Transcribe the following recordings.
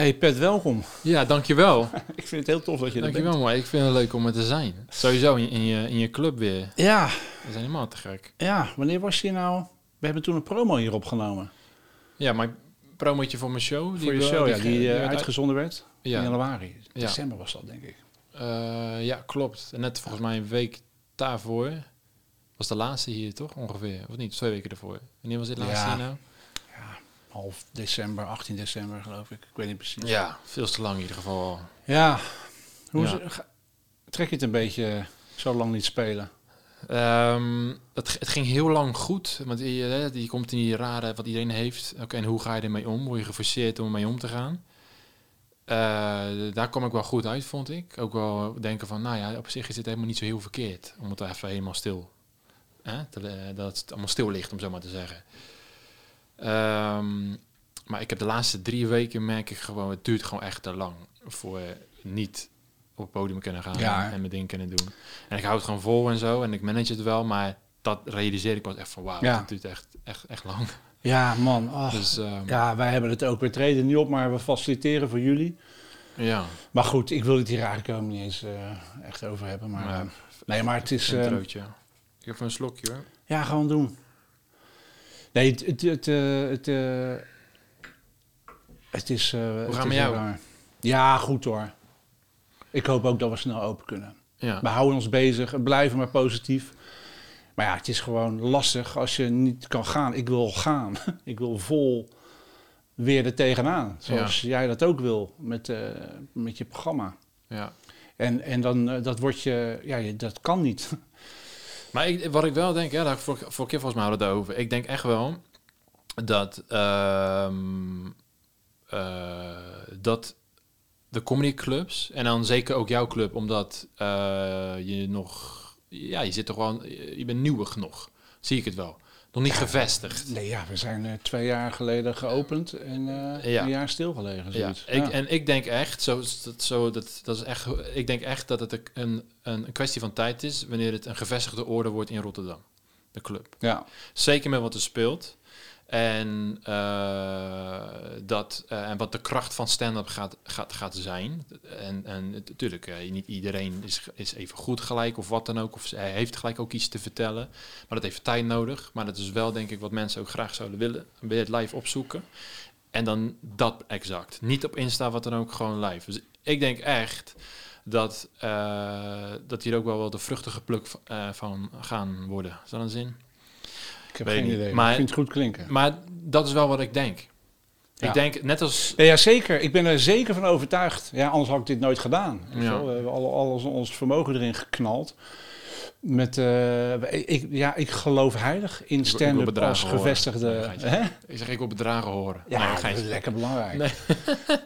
Hey Pet, welkom. Ja, dankjewel. ik vind het heel tof dat je er dankjewel, bent. maar ik vind het leuk om er te zijn. Sowieso in, in, je, in je club weer. Ja, Dat is helemaal te gek. ja, wanneer was je nou? We hebben toen een promo hier opgenomen. Ja, mijn promotje voor mijn show. voor je show, ja, die die eh, uitgezonden werd. In Ja, januari. Ja. December was dat, denk ik. eh, ja, klopt. Net volgens mij een week daarvoor was de laatste hier, toch? Ongeveer. Of niet? Twee weken ervoor. Wanneer was dit laatste Ja. hier nou? Half december, 18 december geloof ik. Ik weet niet precies. Ja, veel te lang in ieder geval. al. Ja. Hoe Ja. trek je het een beetje eh, zo lang niet spelen? Ehm, het, het ging heel lang goed, want je, hè, die komt in die rare wat iedereen heeft. Oké, en hoe ga je ermee om? Word je geforceerd om ermee om te gaan? Eh, daar kwam ik wel goed uit, vond ik. Ook wel denken van, nou ja, op zich is het helemaal niet zo heel verkeerd. Om het even helemaal stil, hè, eh, dat het allemaal stil ligt, om zo maar te zeggen. Ehm, maar ik heb de laatste drie weken merk ik gewoon, het duurt gewoon echt te lang voor niet op het podium kunnen gaan Ja. en mijn ding kunnen doen. En ik hou het gewoon vol en zo en ik manage het wel, maar dat realiseer ik pas echt van wauw, Ja. het duurt echt, echt, echt lang. Ja, man. ach. Dus ehm, Ja, wij hebben het ook. We treden niet op, maar we faciliteren voor jullie. ja, Maar goed, ik wil het hier eigenlijk ook niet eens eh, echt over hebben. Maar, Ja. eh, nee, maar het is... een trootje. Ik heb een slokje hoor. Ja, gewoon doen. Nee, het, het, het, eh, het, eh, het is... is met heel jou? raar. Ja, goed hoor. Ik hoop ook dat we snel open kunnen. Ja. We houden ons bezig en blijven maar positief. Maar ja, het is gewoon lastig als je niet kan gaan. Ik wil gaan. Ik wil vol weer er tegenaan. Zoals jij dat ook wil met, met je programma. ja. En, en dan, dat wordt je... Ja, je, dat kan niet. Maar wat ik wel denk, ja, daar voor, voor keer volgens mij hadden we het over. Ik denk echt wel dat, ehm, eh, dat de comedyclubs, en dan zeker ook jouw club, omdat eh, je nog, ja, je zit toch wel, je bent nieuwig nog, zie ik het wel. Nog niet gevestigd. Nee, ja, we zijn eh, twee jaar geleden geopend en Ja. een jaar stilgelegen. Ja, ik, en ik denk echt, zo, dat, zo, dat, dat is echt, ik denk echt dat het een, een, een kwestie van tijd is wanneer het een gevestigde orde wordt in Rotterdam, de club. ja. Zeker met wat er speelt. En, eh, dat, eh, en wat de kracht van stand-up gaat, gaat, gaat zijn. En, en natuurlijk, eh, niet iedereen is, is even goed gelijk of wat dan ook. Of hij heeft gelijk ook iets te vertellen. Maar dat heeft tijd nodig. Maar dat is wel, denk ik, wat mensen ook graag zouden willen. Weer het live opzoeken. En dan dat exact. Niet op Insta, wat dan ook, gewoon live. Dus ik denk echt dat, dat hier ook wel wel de vruchten geplukt eh, van gaan worden. Is dat een zin? Ik heb Weet geen idee. Maar- ik vind het goed klinken. Maar dat is wel wat ik denk. Ja. Ik denk, net als... Nee, ja, zeker. Ik ben er zeker van overtuigd. Ja, anders had ik dit nooit gedaan. Ja. We hebben al, ons vermogen erin geknald. Met, eh, ik, ja, ik geloof heilig in stand-up als gevestigde... Nee. Hè? Ik zeg, ik wil bedragen horen. Ja, Nee, dat is lekker belangrijk. Nee.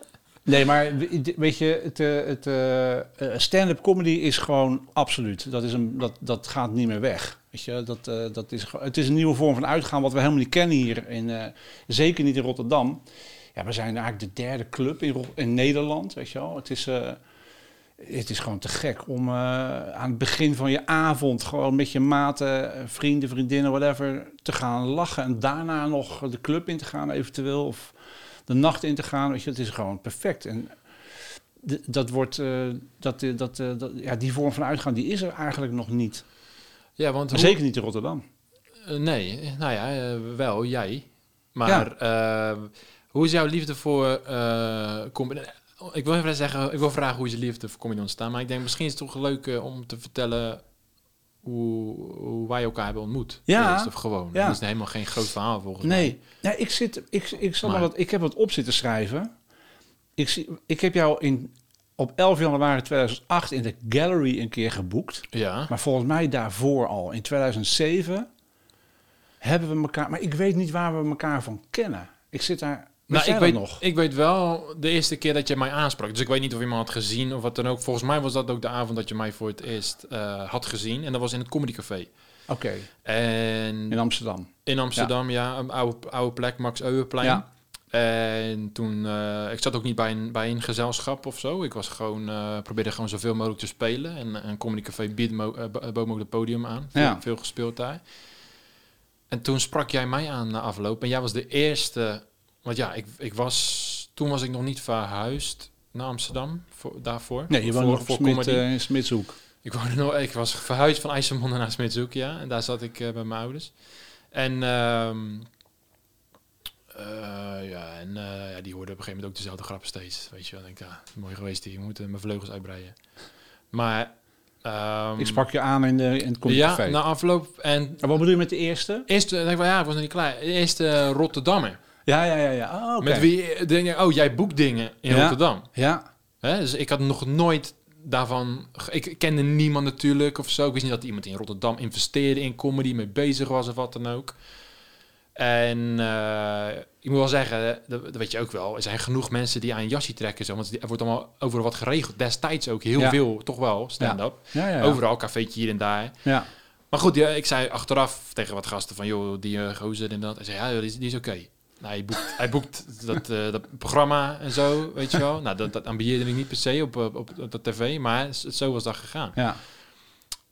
Nee, maar we- weet je, het, eh, het eh, stand-up comedy is gewoon absoluut. Dat, is een, dat, dat gaat niet meer weg. Weet je, dat, eh, dat is, het is een nieuwe vorm van uitgaan wat we helemaal niet kennen hier. In, eh, zeker niet in Rotterdam. Ja, we zijn eigenlijk de derde club in, Nederland, weet je wel. Het is, eh, het is gewoon te gek om aan het begin van je avond... gewoon met je maten, vrienden, vriendinnen, whatever... te gaan lachen en daarna nog de club in te gaan eventueel... of de nacht in te gaan. Weet je, het is gewoon perfect. En dat wordt, dat, dat, dat, ja, die vorm van uitgaan, die is er eigenlijk nog niet. Ja, want hoe- zeker niet in Rotterdam. eh, nee, nou ja, eh, wel, jij. Maar eh, hoe is jouw liefde voor... eh ik wil even zeggen, ik wil vragen hoe is je liefde voor comedy ontstaan. Maar ik denk, misschien is het toch leuk eh, om te vertellen... Hoe, hoe wij elkaar hebben ontmoet. Ja. Eerst, of gewoon. Ja. Dat is helemaal geen groot verhaal volgens mij. Nee, nee ik, zit, ik, ik, zal maar Maar- wat, ik heb wat op zitten schrijven. Ik, zie, ik heb jou in, op 11 januari 2008 in de Gallery een keer geboekt. Ja. Maar volgens mij daarvoor al, in 2007, hebben we elkaar... Maar ik weet niet waar we elkaar van kennen. Ik zit daar... Nou, ik ik weet, nog. ik weet wel de eerste keer dat je mij aansprak. Dus ik weet niet of iemand had gezien of wat dan ook. Volgens mij was dat ook de avond dat je mij voor het eerst eh, had gezien. En dat was in het Comedy Café. Oké, En in Amsterdam. in Amsterdam, ja, een oude, oude plek, Max Euwenplein. Ja. En toen, eh, ik zat ook niet bij een, bij een gezelschap of zo. Ik was gewoon, eh, probeerde gewoon zoveel mogelijk te spelen. En een Comedy Café biedt mo- bo- bood me ook het podium aan. Veel, Ja. veel gespeeld daar. En toen sprak jij mij aan na afloop. En jij was de eerste... Want ja, ik, ik was toen was ik nog niet verhuisd naar Amsterdam voor, daarvoor. Nee, je woonde nog voor Smit, eh, in Smitshoek. Ik, woonde nog, ik was verhuisd van IJsselmonde naar Smitshoek, ja. En daar zat ik bij mijn ouders. En, ehm, eh, ja, en eh, ja, die hoorden op een gegeven moment ook dezelfde grappen steeds. Weet je wel, ik denk, ja, mooi geweest hier. Ik moet eh, mijn vleugels uitbreiden. Maar... ehm, Ik sprak je aan in, de, in het Ja, café. na afloop. En En wat bedoel je met de eerste? eerst eh, denk ik van, ja, ik was nog niet klaar. Eerst eh, Rotterdammer. Ja, ja, ja. ja. Oh. Met wie denk je, oh, jij boekt dingen in Ja. Rotterdam. Ja, Hè? Dus ik had nog nooit daarvan... Ik kende niemand natuurlijk of zo. Ik wist niet dat iemand in Rotterdam investeerde in comedy, mee bezig was of wat dan ook. En eh, ik moet wel zeggen, dat, dat weet je ook wel. Er zijn genoeg mensen die aan een jasje trekken. Zo, want er wordt allemaal overal wat geregeld. Destijds ook heel Ja. veel, toch wel, stand-up. ja. Overal, cafeetje hier en daar. Ja, Maar goed, ja, ik zei achteraf tegen wat gasten van, joh, die uh, gozer en dat. Hij zei, ja, joh, die is, die is oké. Nou, hij boekt, hij boekt dat, eh, dat programma en zo, weet je wel. Nou, dat, dat ambieerde ik niet per se op, op, op, de tv, maar zo was dat gegaan. ja.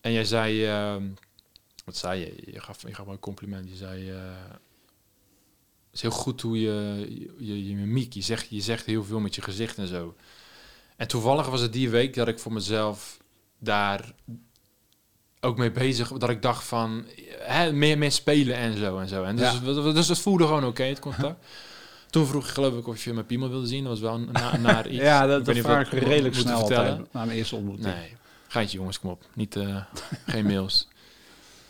En jij zei, ehm, wat zei je? Je gaf, je gaf me een compliment. Je zei, is heel goed hoe je, je, je mimiek, je zegt, je zegt heel veel met je gezicht en zo. En toevallig was het die week dat ik voor mezelf daar ook mee bezig, dat ik dacht van, hè, meer, meer spelen en zo en zo. En dus, Ja. dus het voelde gewoon oké, het contact. Toen vroeg ik geloof ik of je mijn piemel wilde zien. Dat was wel na, naar iets. ja dat, ik moet- redelijk moet snel vertellen. na mijn eerste ontmoeting. Nee, geintje jongens, kom op. Niet, eh, geen mails.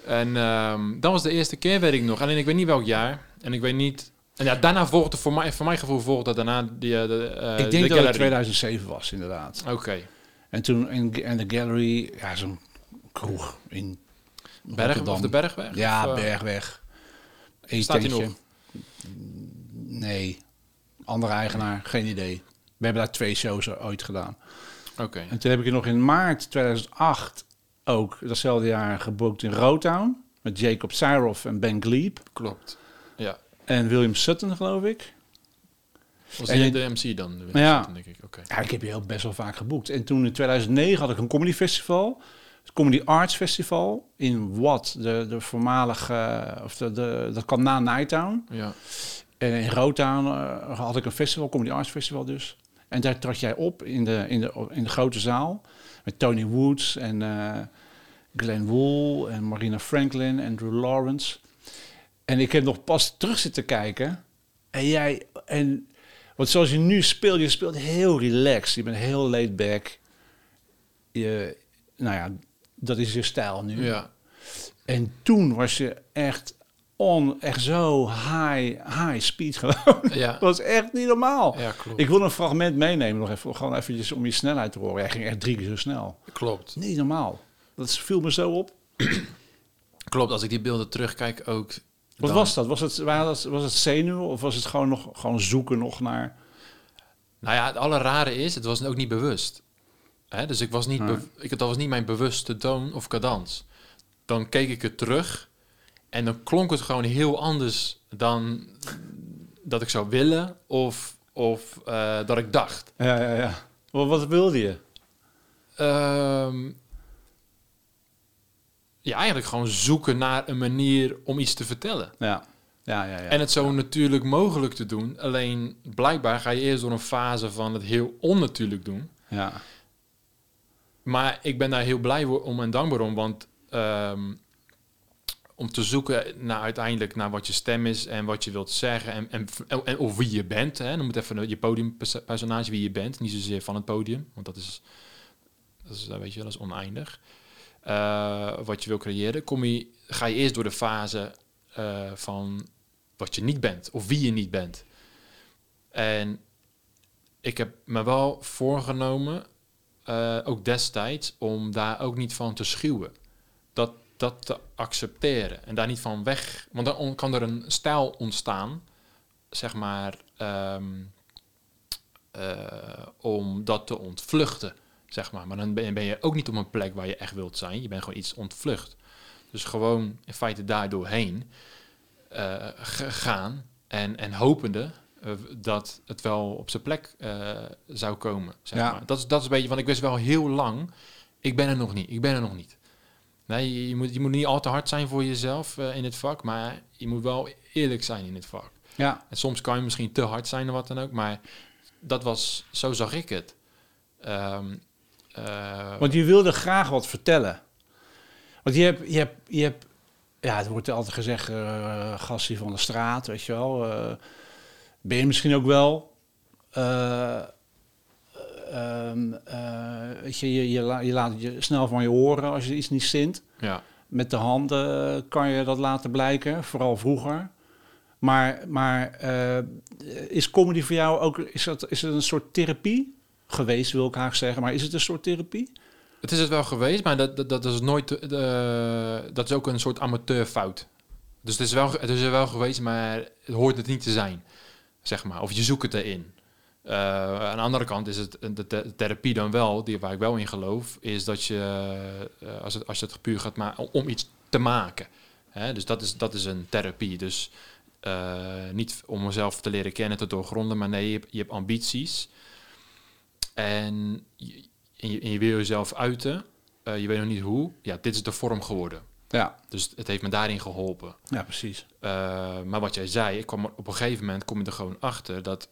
En ehm, dat was de eerste keer, weet ik nog. Alleen ik weet niet welk jaar. En ik weet niet... En ja, daarna volgde, voor, mij, voor mijn gevoel volgde daarna die, eh, de, eh, ik de denk dat het gallery. 2007 was, inderdaad. Oké. En toen in, in de gallery, ja, zo'n kroeg in Berg, Rotterdam. of de Bergweg? Ja, Of, eh, Bergweg. Staat hij Eetentje. nog? Nee. Andere eigenaar, geen idee. We hebben daar twee shows ooit gedaan. Oké. En toen heb ik je nog in maart 2008 ook datzelfde jaar geboekt in Rotown. Met Jacob Syroff en Ben Gleep. Klopt. En William Sutton, geloof ik. Was En ik- de MC dan? Ja. denk ik. Oké. Ja, ik heb je heel best wel vaak geboekt. En toen in 2009 had ik een comedy festival. Het Comedy Arts Festival in Wat, de, de voormalige, of de, de, dat kwam na Nighttown. Ja. En in Rotown eh, had ik een festival, Comedy Arts Festival dus. En daar trad jij op in de, in de, in de grote zaal. Met Tony Woods en eh Glenn Wool en Marina Franklin en Drew Lawrence. En ik heb nog pas terug zitten kijken. En jij, en, want zoals je nu speelt, je speelt heel relaxed. Je bent heel laid back. Je, nou ja, dat is je stijl nu. Ja. En toen was je echt on, echt zo high, high speed gewoon. Ja. Dat was echt niet normaal. Ja, klopt. Ik wil een fragment meenemen nog even, gewoon eventjes om je snelheid te horen. Hij ging echt drie keer zo snel. Klopt. Niet normaal. Dat viel me zo op. Klopt, als ik die beelden terugkijk ook... Wat dan- was dat? Was het, waren dat? was het zenuwen of was het gewoon nog gewoon zoeken nog naar... Nou ja, het alle rare is, het was ook niet bewust. Hè? Dus ik was niet, ik, dat was niet mijn bewuste toon of cadans. Dan keek ik het terug en dan klonk het gewoon heel anders dan dat ik zou willen of, of eh, dat ik dacht. Ja, ja, ja. Wat, wat wilde je? Ehm, ja, eigenlijk gewoon zoeken naar een manier om iets te vertellen. Ja, ja, ja. ja. En het zo natuurlijk mogelijk te doen. Alleen blijkbaar ga je eerst door een fase van het heel onnatuurlijk doen. ja. Maar ik ben daar heel blij om en dankbaar om, want ehm, om te zoeken naar uiteindelijk naar wat je stem is en wat je wilt zeggen en, en, en of wie je bent. Hè. Dan moet even je podiumpersonage wie je bent, niet zozeer van het podium, want dat is, dat is, weet je, wel, dat is oneindig. Eh, wat je wil creëren, kom je, ga je eerst door de fase eh, van wat je niet bent of wie je niet bent. En ik heb me wel voorgenomen eh, ook destijds, om daar ook niet van te schuwen. Dat, dat te accepteren en daar niet van weg. Want dan kan er een stijl ontstaan, zeg maar, ehm, eh, om dat te ontvluchten, zeg maar. Maar dan ben je, ben je ook niet op een plek waar je echt wilt zijn. Je bent gewoon iets ontvlucht. Dus gewoon in feite daar doorheen ge- gaan en, en hopende eh, dat het wel op zijn plek eh, zou komen. Zeg Ja. maar. dat, is, dat is een beetje, want ik wist wel heel lang, ik ben er nog niet, ik ben er nog niet. Nee, je, je moet, je moet niet al te hard zijn voor jezelf in het vak, maar je moet wel eerlijk zijn in het vak. ja. En soms kan je misschien te hard zijn of wat dan ook, maar dat was, zo zag ik het. Ehm, eh, Want je wilde graag wat vertellen. Want je hebt, je hebt, je hebt ja, het wordt altijd gezegd, uh, gastie van de straat, weet je wel. Uh, ben je misschien ook wel. Um, weet je, je, je, je, laat je snel van je horen als je iets niet zint. ja. Met de handen kan je dat laten blijken, vooral vroeger. Maar, maar is comedy voor jou ook, is, dat, is het een soort therapie geweest, wil ik graag zeggen. Maar is het een soort therapie? Het is het wel geweest, maar dat, dat, dat is nooit. Uh, dat is ook een soort amateurfout. Dus het is, wel, het is er wel geweest, maar het hoort het niet te zijn. Zeg maar. Of je zoekt het erin. Uh, aan de andere kant is het de, therapie dan wel, die, waar ik wel in geloof, is dat je, uh, als, het, als je het puur gaat maken, om iets te maken. Hè? Dus dat is, dat is een therapie. Dus niet om mezelf te leren kennen, te doorgronden, maar nee, je je hebt ambities. En je, en je, en je wil jezelf uiten, uh, je weet nog niet hoe, ja, dit is de vorm geworden. Ja. Dus het heeft me daarin geholpen. Ja, precies. Uh, maar wat jij zei, ik kwam op een gegeven moment kom je er gewoon achter dat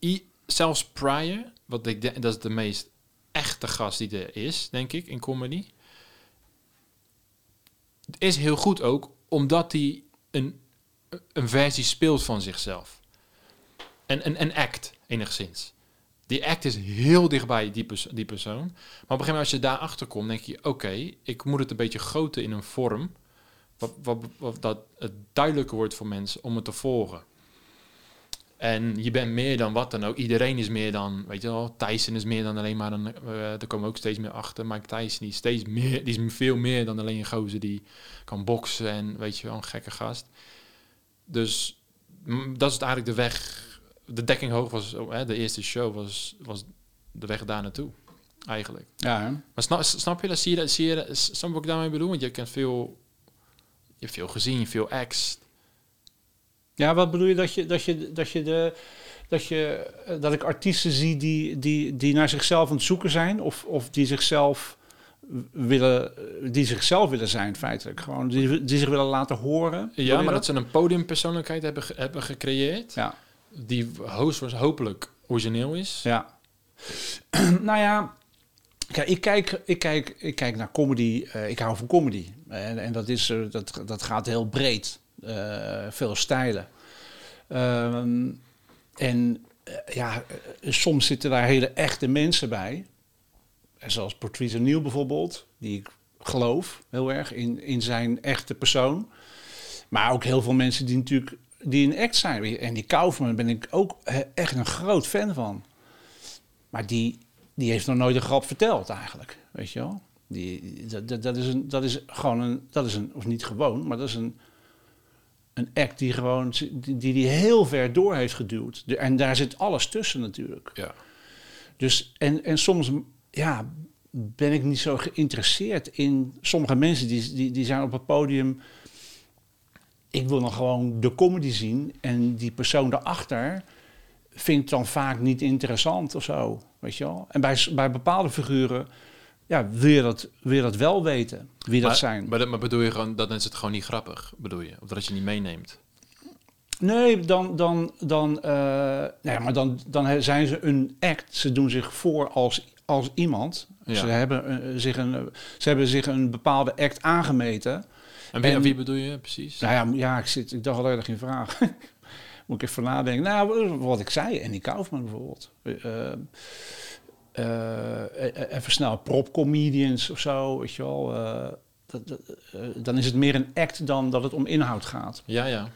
I, zelfs Pryor, wat ik denk, dat is de meest echte gast die er is, denk ik, in comedy, is heel goed ook omdat hij een, een versie speelt van zichzelf. En een, een act, enigszins. Die act is heel dichtbij die, pers die persoon. Maar op een gegeven moment als je daarachter komt, denk je... oké, ik moet het een beetje groten in een vorm... Wat, wat, wat, dat het duidelijker wordt voor mensen om het te volgen. En je bent meer dan wat dan ook. Iedereen is meer dan, weet je wel, Tyson is meer dan alleen maar een... Uh, daar komen we ook steeds meer achter. Mike Tyson die is steeds meer, die is veel meer dan alleen een gozer die kan boksen en weet je wel, een gekke gast. Dus dat is eigenlijk de weg de dekking hoog was, oh, hè, de eerste show was, was de weg daar naartoe, eigenlijk. Ja, hè? Maar snap, snap je dat? Zie je dat? Zie je dat? Snap wat ik daarmee bedoel? Want je kent veel, je hebt veel gezien, veel acts. Ja, wat bedoel je dat je, dat je, dat je de dat, je, dat ik artiesten zie die, die, die naar zichzelf aan het zoeken zijn of, of die zichzelf willen, die zichzelf willen zijn, feitelijk. Gewoon die, die zich willen laten horen. Ja, maar dat? dat ze een podiumpersoonlijkheid hebben, hebben gecreëerd. Ja die host hopelijk origineel is. Ja. nou ja, kijk, ik kijk, ik kijk, ik kijk naar comedy. Uh, ik hou van comedy. En, en dat, is, uh, dat, dat gaat heel breed. Uh, veel stijlen. Ehm, en ja, soms zitten daar hele echte mensen bij. Zoals Patrice Neal bijvoorbeeld. Die ik geloof heel erg in, in zijn echte persoon. Maar ook heel veel mensen die natuurlijk die een act zijn. En die Kaufman ben ik ook echt een groot fan van. Maar die, die heeft nog nooit een grap verteld eigenlijk, weet je wel. Die, dat, dat, is een, dat is gewoon een, dat is een, of niet gewoon, maar dat is een, een act die gewoon, die, die heel ver door heeft geduwd. En daar zit alles tussen natuurlijk. Ja. Dus, en, en soms, ja, ben ik niet zo geïnteresseerd in sommige mensen die, die, die zijn op het podium ik wil dan gewoon de comedy zien en die persoon daarachter vindt dan vaak niet interessant of zo, weet je wel. En bij, bij bepaalde figuren, ja, wil je dat, wil je dat wel weten, wie maar, dat zijn. Maar, maar bedoel je gewoon, dat is het gewoon niet grappig, bedoel je? Of dat je niet meeneemt? Nee, dan, dan, dan, uh, nee, maar dan, dan zijn ze een act. Ze doen zich voor als, als iemand. Ja. Ze, hebben, uh, zich een, ze hebben zich een bepaalde act aangemeten. En wie, en wie bedoel je precies? Nou ja, ja ik, zit, ik dacht al erg geen vraag. Moet ik even nadenken. Nou, wat ik zei, en die Kaufman bijvoorbeeld. Uh, uh, even snel, prop-comedians of zo, weet je wel. Uh, dat, dat, dan is het meer een act dan dat het om inhoud gaat. Ja, ja.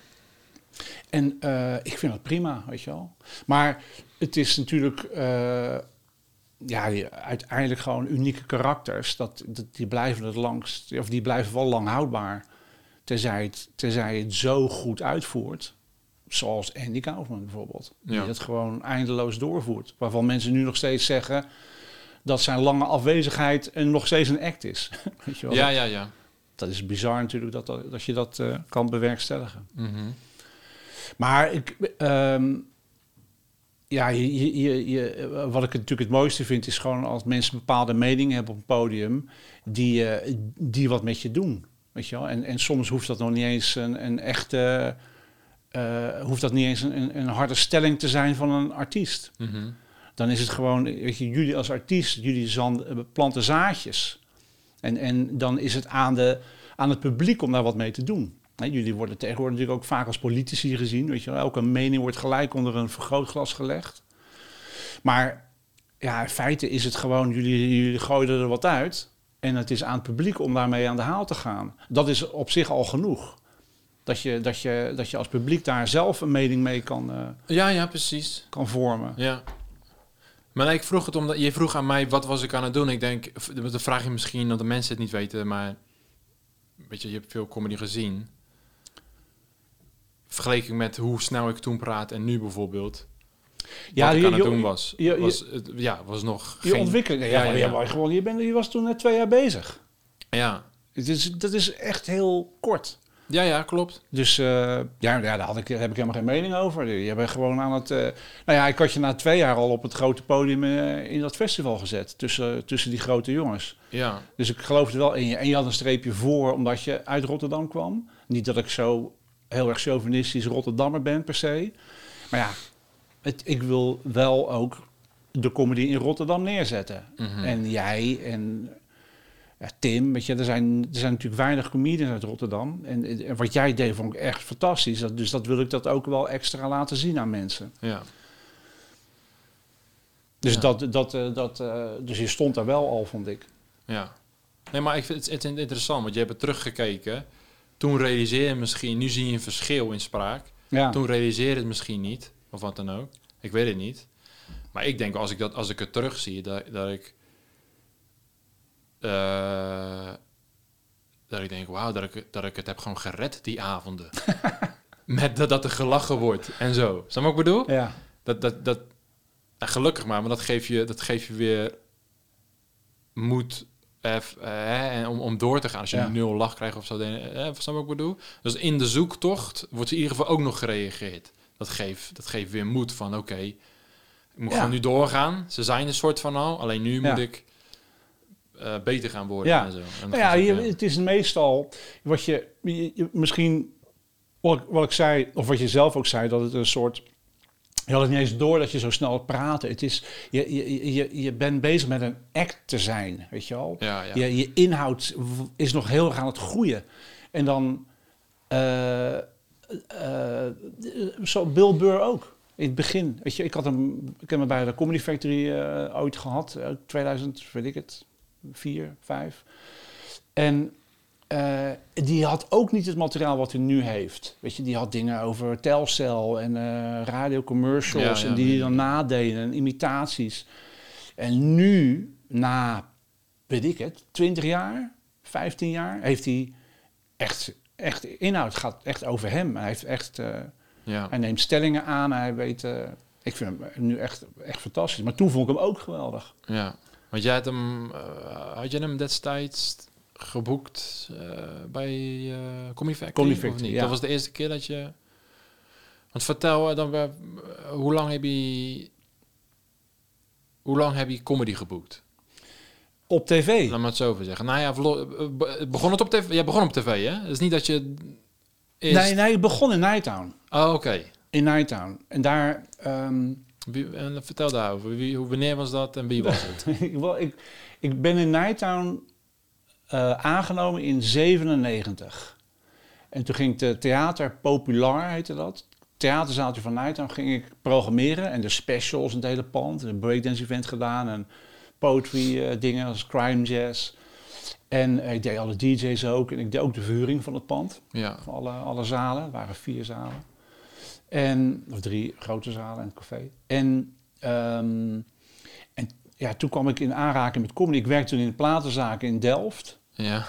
En ik vind dat prima, weet je wel. Maar het is natuurlijk ja, uiteindelijk gewoon unieke karakters. Dat, dat, die blijven het langst, of die blijven wel lang houdbaar. Tenzij het, tenzij het zo goed uitvoert. Zoals Andy Kaufman bijvoorbeeld. Die ja. het gewoon eindeloos doorvoert. Waarvan mensen nu nog steeds zeggen dat zijn lange afwezigheid en nog steeds een act is. Weet je wel? Ja, ja, ja. Dat is bizar natuurlijk dat, dat, dat je dat uh, kan bewerkstelligen. Mm -hmm. Maar ik, um, ja, je, je, je, wat ik natuurlijk het mooiste vind, is gewoon als mensen bepaalde meningen hebben op een podium, die, uh, die wat met je doen. Weet je wel? En, en soms hoeft dat nog niet eens een, een echte eh, hoeft dat niet eens een, een, harde stelling te zijn van een artiest. Mhm. Dan is het gewoon, weet je, jullie als artiest, jullie zand, eh, planten zaadjes. En, en dan is het aan, de, aan het publiek om daar wat mee te doen. Jullie worden tegenwoordig natuurlijk ook vaak als politici gezien. Weet je, wel. elke mening wordt gelijk onder een vergrootglas gelegd. Maar ja, in feite is het gewoon, jullie, jullie gooien er wat uit. En het is aan het publiek om daarmee aan de haal te gaan. Dat is op zich al genoeg. Dat je, dat je, dat je als publiek daar zelf een mening mee kan, eh, Ja, ja, precies. kan vormen. Ja. Maar ik vroeg het omdat je vroeg aan mij wat was ik aan het doen. Ik denk, dan vraag je misschien dat de mensen het niet weten, maar weet je, je hebt veel comedy gezien. Vergeleken met hoe snel ik toen praat en nu bijvoorbeeld. Ja, wat ik aan het doen was, je- je- was het, ja, was nog Je geen... ontwikkeling. Ja, Ja, ja, ja, ja, ja. maar gewoon, je, bent, je was toen net twee jaar bezig. Ja, Het is, dat is echt heel kort. ja, ja, klopt. Dus eh, ja, ja, daar had ik, heb ik helemaal geen mening over. Je bent gewoon aan het... eh, nou ja, ik had je na twee jaar al op het grote podium eh, in dat festival gezet. Tussen, tussen die grote jongens. Ja, Dus ik geloofde wel in je. En je had een streepje voor omdat je uit Rotterdam kwam. Niet dat ik zo heel erg chauvinistisch Rotterdammer ben per se. Maar ja, het, ik wil wel ook de comedy in Rotterdam neerzetten. Mhm. En jij en ja, Tim, weet je, er zijn, er zijn natuurlijk weinig comedians uit Rotterdam. En, en wat jij deed vond ik echt fantastisch. Dat, dus dat wil ik dat ook wel extra laten zien aan mensen. ja. Dus, Ja. dat, dat, eh, dat, eh, dus je stond daar wel al, vond ik. Ja. Nee, maar ik vind het, het interessant, want je hebt het teruggekeken. Toen realiseer je misschien, nu zie je een verschil in spraak. Ja, Toen realiseer je het misschien niet, of wat dan ook. Ik weet het niet. Maar ik denk als ik, dat, als ik het terugzie, dat, dat ik... eh, dat ik denk, wauw, dat ik, dat ik het heb gewoon gered die avonden. Met dat, dat er gelachen wordt en zo. Snap je wat ik bedoel? ja. Dat, dat, dat, nou, gelukkig maar, maar dat geeft je, dat geeft je weer moed eh, eh, om, om door te gaan. Als je Ja. nul lach krijgt of zo, eh, snap je wat ik bedoel? Dus in de zoektocht wordt in ieder geval ook nog gereageerd. Dat geeft, dat geeft weer moed van, oké, ik moet Ja. gewoon nu doorgaan. Ze zijn een soort van al, alleen nu Ja. moet ik eh, beter gaan worden Ja. en zo. En Nou ja, je, het is meestal wat je, je- je- misschien wat ik zei, of wat je zelf ook zei, dat het een soort. Je had het niet eens door dat je zo snel praten. Het is, je, je, je, je bent bezig met een act te zijn, weet je wel. ja, ja. Je, je inhoud is nog heel erg aan het groeien. En dan, eh, eh, zo Bill Burr ook. In het begin, weet je, ik had hem, ik heb hem bij de Comedy Factory eh, ooit gehad, eh, 2000, weet ik het, 4, 5. En eh, die had ook niet het materiaal wat hij nu heeft. Weet je, die had dingen over Telcel en eh radiocommercials Ja, ja, en die dan nadeden en imitaties. En nu, na, weet ik het, 20 jaar, 15 jaar, heeft hij echt, echt inhoud, gaat echt over hem. Hij heeft echt, eh, ja. hij neemt stellingen aan, hij weet, ik vind hem nu echt, echt fantastisch. Maar toen vond ik hem ook geweldig. Ja, want jij had hem, had je hem destijds geboekt eh, bij eh Comedy Factory? Comedy of niet? ja. Dat was de eerste keer dat je... Want vertel eh, dan, eh, hoe lang heb je... Hoe lang heb je comedy geboekt? Op tv. Laat me het zo zeggen. Nou ja, eh, begon het op tv? Jij begon op tv, hè? Het is niet dat je... Nee, nee, ik begon in Nighttown. Oh, oké. In Nighttown. En daar, ehm, Wie- En vertel daarover. Wie, hoe, wanneer was dat en wie was het? ik, ik ben in Nighttown eh, aangenomen in 97. En toen ging de Theater Populair, heette dat. Theaterzaaltje van Nighttown ging ik programmeren. En de specials het hele pand. Een breakdance event gedaan en poetry eh, dingen als crime jazz. En ik deed alle DJ's ook. En ik deed ook de verhuring van het pand. Ja. Van alle, alle zalen. Het waren vier zalen. En, of drie grote zalen en een café. En, ehm, en ja, toen kwam ik in aanraking met comedy. Ik werkte toen in een platenzaak in Delft. Ja.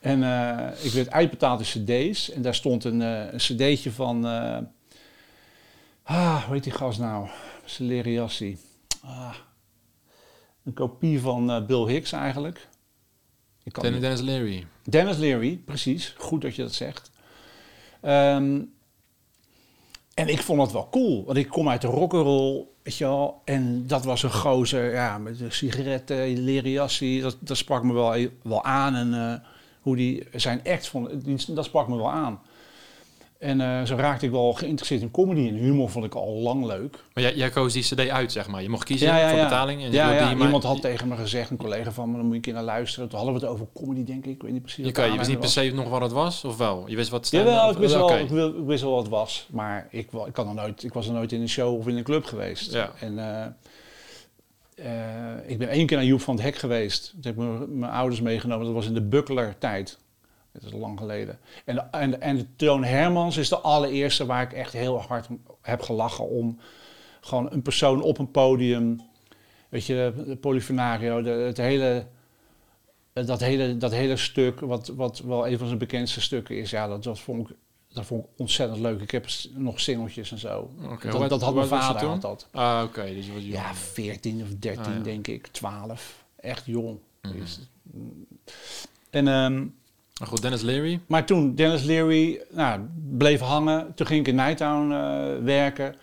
En eh, ik werd uitbetaald in cd's. En daar stond een, eh, een cd'tje van... eh, ah, hoe heet die gast nou? Celeri Jassi. Ah, een kopie van Bill Hicks eigenlijk. Ik kan Dennis Leary. Dennis Leary, precies. Goed dat je dat zegt. Ehm, en ik vond het wel cool, want ik kom uit de rock'n'roll, weet je wel. En dat was een gozer, ja, met sigaretten, leren jassie. Dat, sprak me wel, wel aan. En eh, hoe die zijn act vond, dat sprak me wel aan. En eh, zo raakte ik wel geïnteresseerd in comedy. En humor vond ik al lang leuk. Maar jij, jij koos die cd uit, zeg maar. Je mocht kiezen Ja, ja, voor betaling. En Ja, iemand had tegen me gezegd, een collega van me, dan moet je een keer naar luisteren. Toen hadden we het over comedy, denk ik. Ik weet niet precies Je, wat kan, je wist niet per se nog wat het was, of wel? Je wist wat stand-up- Jawel, ik wist, wel, ik, wist wel wat het was. Maar ik, kan er nooit, ik was er nooit in een show of in een club geweest. En eh, eh, ik ben één keer naar Joep van het Hek geweest. Toen heb ik mijn- mijn ouders meegenomen. Dat was in de Buckler tijd. Dat is lang geleden. En, de, en, de, en de Toon Hermans is de allereerste waar ik echt heel hard heb gelachen om gewoon een persoon op een podium. Weet je, de Polifenario, de, het hele, dat, hele, dat hele stuk, wat, wat wel een van zijn bekendste stukken is, ja, dat, dat, vond ik, dat vond ik ontzettend leuk. Ik heb nog singeltjes en zo. Dat, had mijn vader had dat. Ah, oké. dus je was jong. Ja, 14 of 13 Ah, ja. denk ik, 12. Echt jong. Mhm. Is- En, ehm, Maar goed, Dennis Leary. maar toen Dennis Leary nou, bleef hangen. Toen ging ik in Nighttown eh, werken.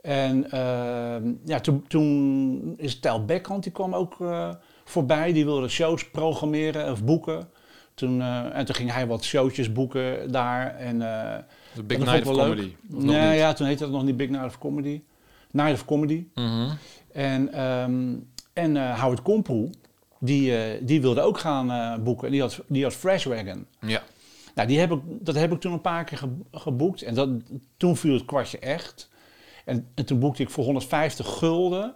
En ehm, ja, toen, toen is Tel Beckhand, die kwam ook eh, voorbij. Die wilde shows programmeren of boeken. Toen, eh, en toen ging hij wat showtjes boeken daar. En, The Big Night of Comedy. Of nee, ja, toen heette dat nog niet Big Night of Comedy. Night of Comedy. Mhm. En, ehm, en Howard Komproe, die, eh, die wilde ook gaan eh, boeken. En die had, die had Fresh Wagon. Ja. Nou, die heb ik, dat heb ik toen een paar keer ge- geboekt. En dat, toen viel het kwartje echt. En, en toen boekte ik voor 150 gulden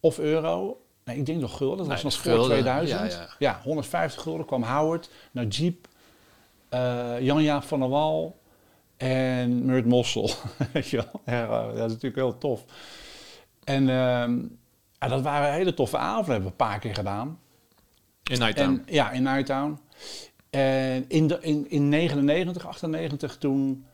of euro. Nee, ik denk nog gulden. Dat was Nee, nog voor gulden, 2000. ja, ja. Ja, 150 gulden kwam Howard, Najib, eh Jan-Jaap van der Wal en Murt Mossel. Weet je wel? Ja, dat is natuurlijk heel tof. En ehm, ja, dat waren hele toffe avonden. Hebben we een paar keer gedaan. In Nighttown. En, ja, in Nighttown. En in, de, in, in 99, 98, toen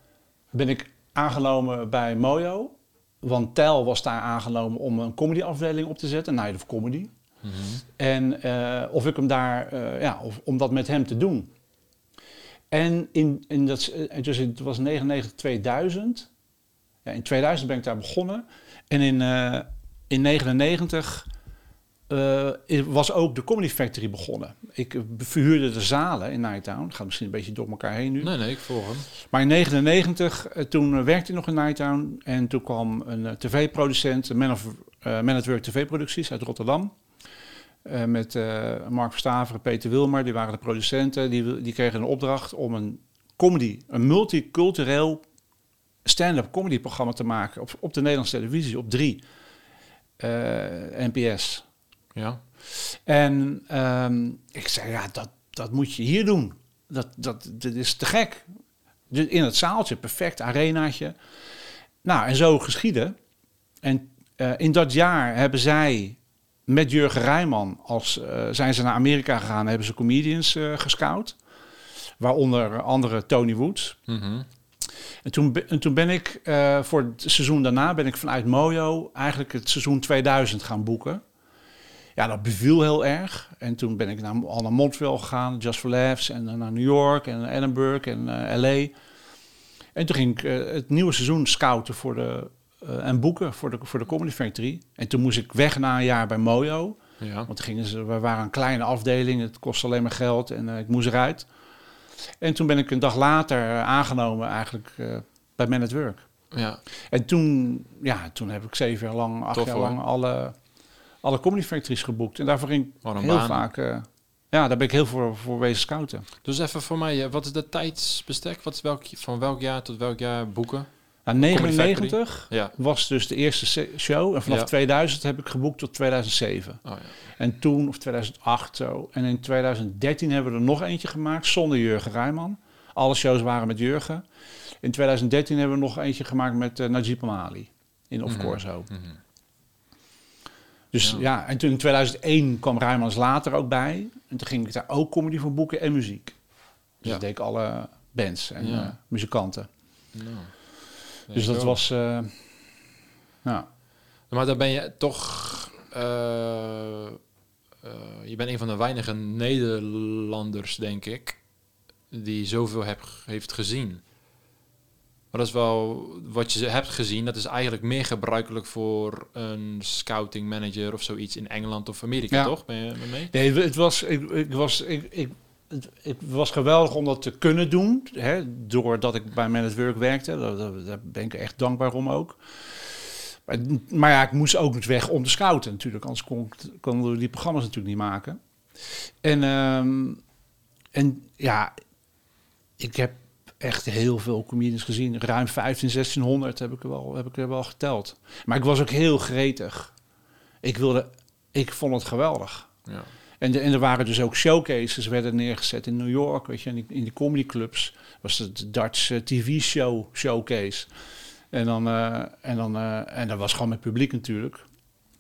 ben ik aangenomen bij Mojo. Want Tel was daar aangenomen om een comedyafdeling op te zetten, Night of Comedy. Mhm. En eh, of ik hem daar, eh, ja, of, om dat met hem te doen. En in, in dat, eh, dus het was 99, 2000. Ja, in 2000 ben ik daar begonnen. En in, in 99 eh, was ook de Comedy Factory begonnen. Ik eh, verhuurde de zalen in Nighttown. Gaat misschien een beetje door elkaar heen nu. Nee, nee, ik volg hem. Maar in 99, eh, toen werkte ik nog in Nighttown. En toen kwam een tv-producent, Man, of, Man at Work TV-producties uit Rotterdam. Met Mark Verstaveren, Peter Wilmer, die waren de producenten. Die, die kregen een opdracht om een comedy, een multicultureel stand-up comedy programma te maken. Op, op de Nederlandse televisie, op drie. Eh, NPS. Ja. En ehm, ik zei, ja, dat, dat moet je hier doen. Dat, dat, dat is te gek. In het zaaltje, perfect arenaatje. Nou, en zo geschieden. En eh, in dat jaar hebben zij met Jurgen Rijman, als, eh, zijn ze naar Amerika gegaan, hebben ze comedians eh gescout. Waaronder andere Tony Woods. Mhm. En toen, en toen ben ik eh, voor het seizoen daarna ben ik vanuit Mojo eigenlijk het seizoen 2000 gaan boeken. Ja, dat beviel heel erg. En toen ben ik naar, al naar Montreal gegaan, Just for Laughs, en dan naar New York en Edinburgh en eh, LA. En toen ging ik eh, het nieuwe seizoen scouten voor de, eh, en boeken voor de, voor de Comedy Factory. En toen moest ik weg na een jaar bij Mojo. Ja. Want gingen ze, we waren een kleine afdeling, het kostte alleen maar geld en eh, ik moest eruit. En toen ben ik een dag later eh, aangenomen eigenlijk eh, bij Man at Work. ja. En toen, ja, toen heb ik zeven jaar lang, acht Tof, jaar hoor. lang alle, alle comedy factories geboekt. En daarvoor ging ik heel baan. vaak, eh, ja, daar ben ik heel voor, voor wezen scouten. Dus even voor mij, wat is de tijdsbestek? Wat is welk, van welk jaar tot welk jaar boeken? Nou, Comedy 99 Ja. was dus de eerste show. En vanaf Ja. 2000 heb ik geboekt tot 2007. Oh, ja. En toen, of 2008 zo. En in 2013 hebben we er nog eentje gemaakt zonder Jurgen Rijman. Alle shows waren met Jurgen. In 2013 hebben we nog eentje gemaakt met eh, Najib Amali. In Of Mhm. Corso. Mhm. Dus Ja. en toen in 2001 kwam Rijmans later ook bij. En toen ging ik daar ook comedy voor boeken en muziek. Dus dat deed ik alle bands en eh, muzikanten. Nou. Dus dat was... eh, ja. Maar dan ben je toch... eh, eh, je bent een van de weinige Nederlanders, denk ik, die zoveel heb, heeft gezien. Maar dat is wel wat je hebt gezien. Dat is eigenlijk meer gebruikelijk voor een scouting manager of zoiets in Engeland of Amerika, Ja. toch? Ben je mee? Nee, het was... Ik, ik was ik, ik, het, was geweldig om dat te kunnen doen. Hè, doordat ik bij Man at Work werkte. Daar, daar- ben ik echt dankbaar om ook. Maar, maar ja, ik moest ook het weg om te scouten natuurlijk. Anders kon, konden we die programma's natuurlijk niet maken. En, ehm, en ja, ik heb echt heel veel comedians gezien. Ruim 15, 1600 heb ik er wel, heb ik er wel geteld. Maar ik was ook heel gretig. Ik wilde, ik vond het geweldig. Ja. En, de, en er waren dus ook showcases, werden neergezet in New York, weet je, in die, in die comedyclubs. Was het de Dutch eh, TV show showcase. En dan, eh, en dan, eh, en dat was gewoon met publiek natuurlijk.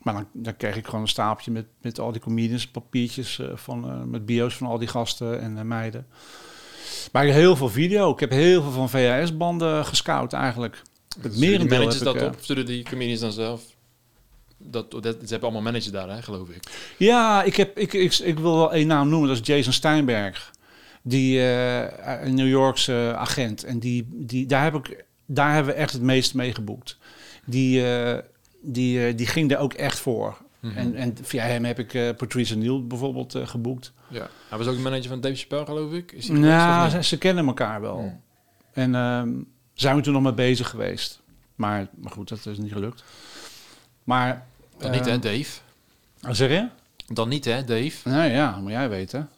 Maar dan, dan kreeg ik gewoon een stapeltje met, met al die comedians, papiertjes van, met bio's van al die gasten en meiden. Maar ik heb heel veel video. Ik heb heel veel van VHS-banden gescout eigenlijk. Het merendeel heb ik, dat op? Sturen die comedians dan zelf? Dat, dat, ze hebben allemaal managers daar, hè, geloof ik. Ja, ik, heb, ik, ik, ik wil wel één naam noemen. Dat is Jason Steinberg. Die eh, een New Yorkse agent. En die, die, daar, heb ik, daar hebben we echt het meest mee geboekt. Die, eh, die, eh, die ging er ook echt voor. Mhm. En, en via hem heb ik eh Patrice Neal bijvoorbeeld eh, geboekt. Ja. Hij was ook de manager van Dave Chappelle, geloof ik. Is Nou, ze, kennen elkaar wel. En ehm, zijn we toen nog mee bezig geweest. Maar, maar goed, dat is niet gelukt. Maar... Dan niet, hè, ehm, Dave? Zeg je? Dan niet, hè, Dave? Nou ja, moet jij weten.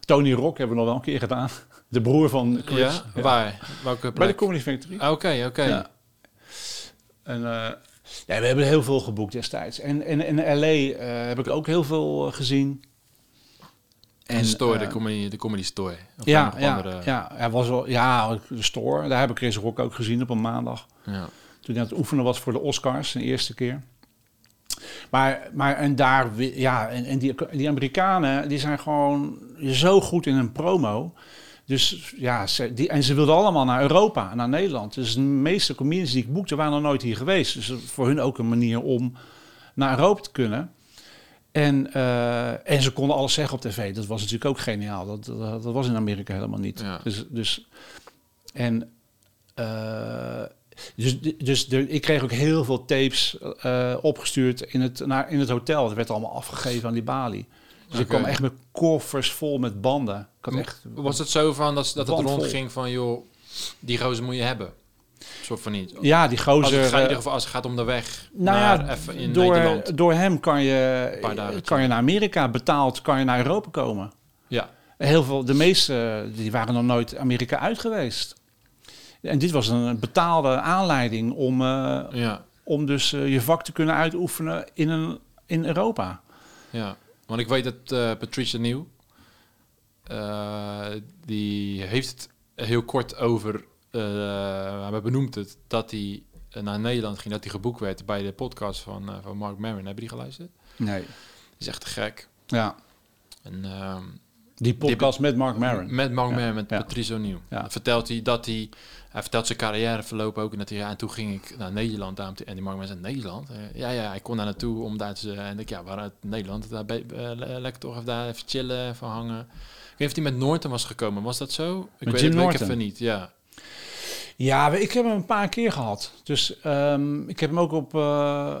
Tony Rock hebben we nog wel een keer gedaan. De broer van Chris. Ja? Ja. Waar? Welke Bij de? Comedy Factory. Ah, Oké, oké. Ja. En eh, ja, we hebben heel veel geboekt destijds. En, en in LA eh, heb ik ook heel veel eh, gezien. En de store, eh, de, comedy, de comedy store. Of ja, nog ja, andere- ja, hij was wel, ja, de store. Daar heb ik Chris Rock ook gezien op een maandag. ja. Toen hij aan het oefenen was voor de Oscars, de eerste keer. Maar, maar en daar, ja, en, en die, die Amerikanen, die zijn gewoon zo goed in een promo. Dus ja, ze, die, en ze wilden allemaal naar Europa, naar Nederland. Dus de meeste comedians die ik boekte, waren nog nooit hier geweest. Dus voor hun ook een manier om naar Europa te kunnen. En, eh, en ze konden alles zeggen op tv. Dat was natuurlijk ook geniaal. Dat, dat, dat was in Amerika helemaal niet. Ja. Dus, dus, en eh, dus, dus de, ik kreeg ook heel veel tapes eh, opgestuurd in het, naar, in het hotel. Het werd allemaal afgegeven aan die balie. Dus ik kwam echt met koffers vol met banden. Ik had echt... Was het zo van dat, dat het rondging van, joh, die roze moet je hebben? Soort van niet. Ja, die Als gozer... het, gaat, in eh, ieder geval, als het gaat om de weg nou naar ja, even in door, Nederland. door hem kan je, kan je naar Amerika betaald, kan je naar Europa komen. Ja, Heel veel, de meeste die waren nog nooit Amerika uit geweest. En dit was een betaalde aanleiding om, eh, ja, om dus eh, je vak te kunnen uitoefenen in, een, in Europa. ja. Want ik weet dat eh, Patricia Nieuw, die heeft het heel kort over, hij benoemt het, dat hij naar Nederland ging, dat hij geboekt werd bij de podcast van, van Mark Maron. Hebben die geluisterd? Nee. Is echt gek. Ja, En, ehm, die podcast met Mark Maron. Met Mark Ja, Maron, met ja. Patrice O'Neill. Ja. Vertelt hij dat hij... Hij vertelt zijn carrièreverloop ook. En, dat hij, ja, en toen ging ik naar Nederland. Daarom en die Mark Maron zei, Nederland? Eh, ja, ja, hij kon daar naartoe om daar te... En ik, ja, waaruit Nederland? Daar be- eh, le- lekker toch even daar even chillen, even hangen. Ik weet niet of hij met Norton was gekomen. Was dat zo? Ik Met weet Jim het weet ik Norton? even niet, ja. Ja, ik heb hem een paar keer gehad. Dus ehm, ik heb hem ook op, eh,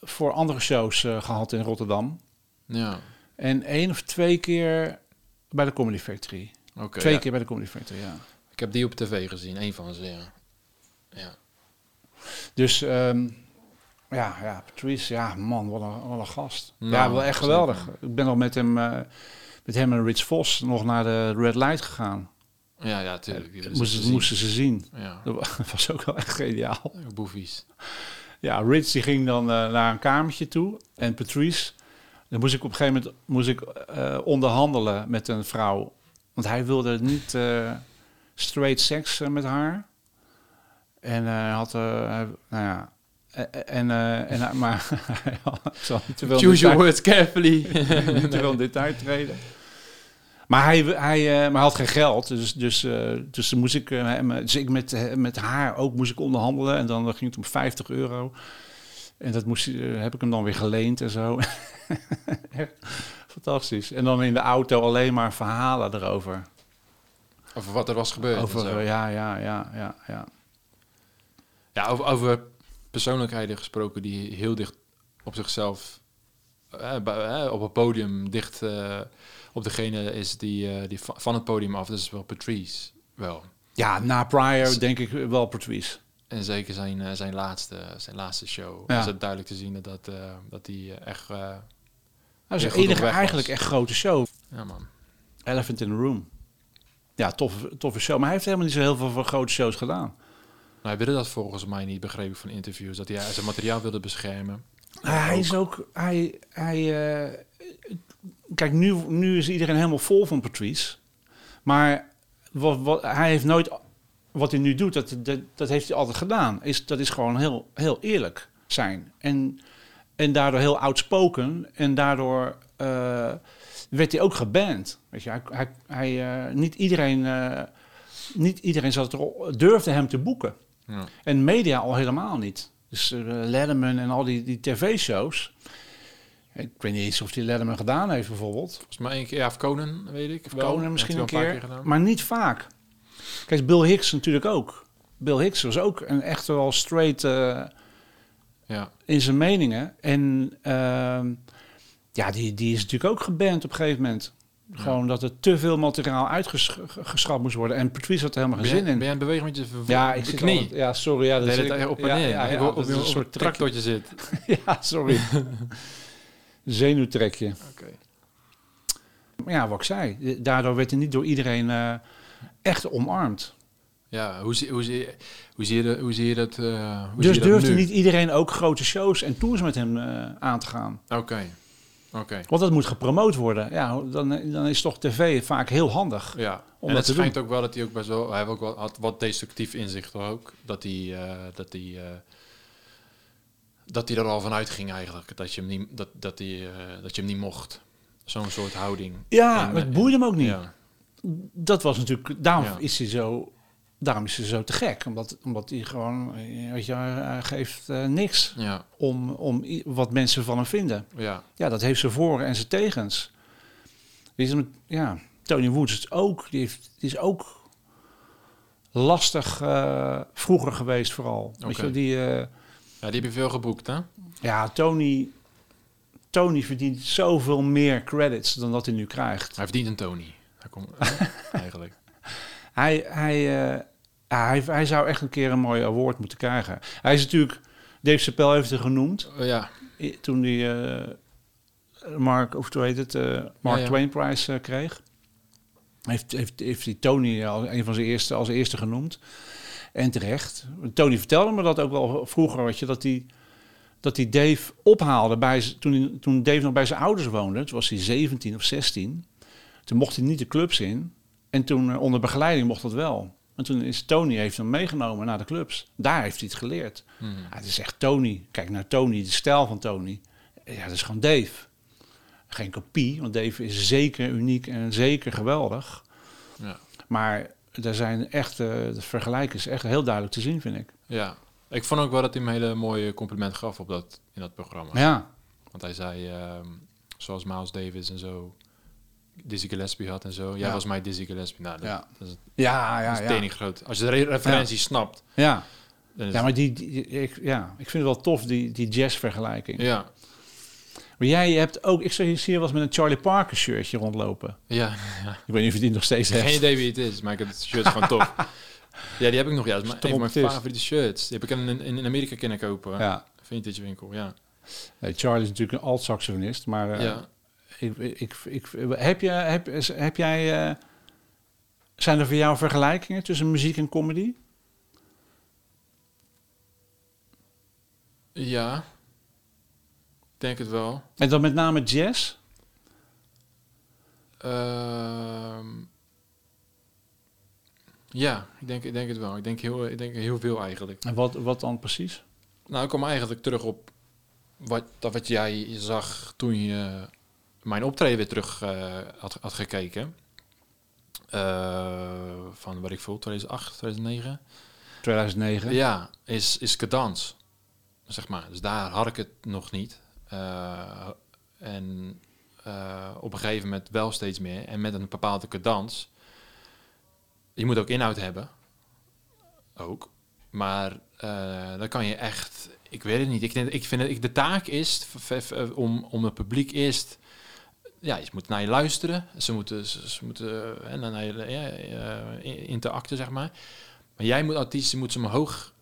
voor andere shows eh, gehad in Rotterdam. Ja, En één of twee keer bij de Comedy Factory. twee ja. keer bij de Comedy Factory, ja. Ik heb die op tv gezien, één van ze, ja. Ja, Dus ehm, ja, ja, Patrice, ja, man, wat een, wat een gast. Nou, ja, wel echt zeker. geweldig. Ik ben nog met hem, eh, met hem en Rich Vos nog naar de Red Light gegaan. ja, ja tuurlijk. Die willen ze Moesten, moesten ze zien. Ja, Dat wa- was ook wel echt geniaal. boefies. Ja, Rich die ging dan eh, naar een kamertje toe. En Patrice, dan moest ik op een gegeven moment moest ik, eh, onderhandelen met een vrouw. Want hij wilde niet eh, straight seks eh, met haar. En hij had, nou ja... En, en, maar hij had- ik zal niet te veel in Choose your words carefully. niet te veel in detail treden. Maar hij, hij, maar hij had geen geld, dus, dus, dus, moest ik, dus ik met, met haar ook moest ik onderhandelen. En dan ging het om 50 euro. En dat moest, eh, heb ik hem dan weer geleend en zo. Fantastisch. En dan in de auto alleen maar verhalen erover. Over wat er was gebeurd. Over, eh, ja, ja, ja, ja, ja. Ja, over, over persoonlijkheden gesproken die heel dicht op zichzelf, eh, op het podium dicht eh, op degene is die, die va- van het podium af. Dat is wel Patrice. Wel. Ja, na Pryor denk ik wel Patrice. En zeker zijn, eh, zijn, laatste, zijn laatste show. Ja. Is het duidelijk te zien dat, dat, eh, dat hij eh, echt... eh, Dat is de enige eigenlijk echt grote show. ja, man. Elephant in the Room. Ja, toffe, toffe show. Maar hij heeft helemaal niet zo heel veel van grote shows gedaan. Nou, hij wilde dat volgens mij niet, begreep ik van interviews. Dat hij zijn materiaal wilde beschermen. Ah, hij is ook... Hij, hij, eh, kijk, nu, nu is iedereen helemaal vol van Patrice. Maar wat, wat, hij heeft nooit... Wat hij nu doet, dat, dat, dat heeft hij altijd gedaan. Is, dat is gewoon heel, heel eerlijk zijn. En, en daardoor heel outspoken. En daardoor eh, werd hij ook geband. Weet je, hij, hij, hij, eh, niet iedereen... eh, niet iedereen zat er, durfde hem te boeken. Ja. En media al helemaal niet. Dus Letterman en al die, die tv-shows. Ik weet niet eens of die Letterman gedaan heeft bijvoorbeeld. Volgens mij een keer, ja, of Conan, weet ik. Conan misschien een keer, paar gedaan. maar niet vaak. Kijk, Bill Hicks natuurlijk ook. Bill Hicks was ook een echt wel straight eh, Ja, in zijn meningen. En ehm, ja, die, die is natuurlijk ook geband op een gegeven moment. Gewoon dat er te veel materiaal uitgeschrapt moest worden. En Patrice had er helemaal geen zin in. ben jij aan het bewegen met je ja, ik de zit knie? ja, sorry. Ja, dat tijd op en ja, neer. Ja, ik ja, hoop dat op je een soort tractortje zit. Ja, sorry. Zenuwtrekje. Oké. Maar ja, wat ik zei, daardoor werd hij niet door iedereen eh, echt omarmd. Ja, hoe zie, hoe, zie, hoe, zie je, dat- hoe zie je dat? eh, hoe zie dus je durfde niet iedereen ook grote shows en tours met hem eh, aan te gaan. Oké, oké. Want dat moet gepromoot worden. Ja, dan, dan is toch tv vaak heel handig. Ja, Om en dat het schijnt ook wel dat hij ook best wel, hij ook wel, had wat destructief inzicht ook, dat hij, eh, dat hij, dat hij er al van uitging eigenlijk, dat je hem niet, dat, dat hij, dat je hem niet mocht, zo'n soort houding. Ja, En, het boeide hem ook niet. Ja, Dat was natuurlijk, daarom Ja. is hij zo, daarom is hij zo te gek. Omdat, omdat hij gewoon, eh, weet je, hij geeft eh, niks ja, om, om wat mensen van hem vinden. ja, Ja, dat heeft zijn voor- en zijn tegens. Ja, Tony Woods is ook, die, heeft, die is ook lastig eh, vroeger geweest vooral. Weet Oké. je, wel, die, eh, ja, die heb je veel geboekt, hè? ja, Tony, Tony verdient zoveel meer credits dan dat hij nu krijgt. Hij verdient een Tony, eigenlijk. Hij, hij, eh, hij, hij zou echt een keer een mooi award moeten krijgen. Hij is natuurlijk, Dave Chappelle heeft het genoemd, Oh, ja, toen hij eh, Mark, of hoe heet het, eh, Mark ja. Twain Prize kreeg. Heeft, heeft, heeft hij Tony als een van zijn eerste, als eerste genoemd. En terecht. Tony vertelde me dat ook wel vroeger, weet je, dat hij, dat hij Dave ophaalde bij, toen, toen Dave nog bij zijn ouders woonde. Toen was hij 17 of 16. Toen mocht hij niet de clubs in. En toen eh, onder begeleiding mocht dat wel. En toen is Tony heeft hem meegenomen naar de clubs. Daar heeft hij het geleerd. Mhm. Ja, het is echt Tony. Kijk naar Tony, de stijl van Tony. Ja, dat is gewoon Dave. Geen kopie, want Dave is zeker uniek en zeker geweldig. ja, Maar er zijn echt, eh de vergelijking is echt heel duidelijk te zien, vind ik. ja. Ik vond ook wel dat hij een hele mooie compliment gaf op dat, in dat programma. Ja, Want hij zei, ehm, zoals Miles Davis en zo, Dizzy Gillespie had en zo. Jij Ja. was mij Dizzy Gillespie. Nou, dat, Ja. dat is, ja, dat ja. is Ja, tering groot. Als je de re- referentie snapt. ja. Is ja maar die, die- ik, ja, ik vind het wel tof, die, die jazz-vergelijking. ja, Maar jij hebt ook, ik zie je hier eens met een Charlie Parker shirtje rondlopen. ja, Ik weet niet of je die nog steeds hebt. geen idee wie het is, maar ik heb het shirt gewoon tof. Ja, die heb ik nog. Ja, dat is mijn- een van mijn Trompetist. favoriete shirts. Die heb ik in, in, Amerika kunnen kopen. Ja. Vintage winkel, ja. Charlie is natuurlijk een alt-saxofonist, maar eh, ja. Ik, ik, ik, heb, je, heb, heb jij... eh, zijn er voor jou vergelijkingen tussen muziek en comedy? Ja. Ik denk het wel. En dan met name jazz? Ehm, ja, ik denk, ik denk het wel. Ik denk heel, ik denk heel veel eigenlijk. En wat, wat dan precies? Nou, ik kom eigenlijk terug op wat, dat wat jij zag toen je mijn optreden weer terug eh, had, had gekeken. Eh, van wat ik voel, 2008, 2009. 2009? Ja, is, is cadans, zeg maar. Dus daar had ik het nog niet. Eh, en op een gegeven moment wel steeds meer. En met een bepaalde cadans. Je moet ook inhoud hebben. Ook. Maar dan kan je echt... Ik weet het niet. Ik, denk- ik vind het... Ik, de taak is om, om het publiek eerst ja, je moet naar je luisteren. Ze moeten, ze, ze moeten en dan naar je ja, uh, interacten, zeg maar. Maar jij moet artiesten moet ze omhoog,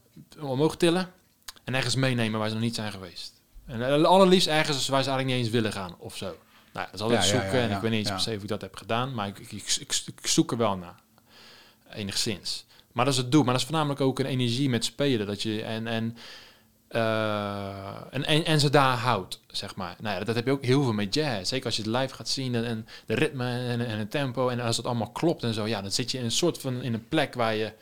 omhoog tillen en ergens meenemen waar ze nog niet zijn geweest. En allerliefst ergens waar ze eigenlijk niet eens willen gaan of zo. Nou, dat is altijd zoeken en ik weet niet eens per se of ik dat heb gedaan, maar ik, ik, ik, ik, zoek er wel naar. Enigszins. Maar dat is het doel. Maar dat is voornamelijk ook een energie met spelen. Dat je, en, en uh, en, en, en, ze daar houdt, zeg maar. Nou ja, dat heb je ook heel veel met jazz. Zeker als je het live gaat zien en, en de ritme en, en het tempo. En als het allemaal klopt en zo, ja, dan zit je in een soort van in een plek waar je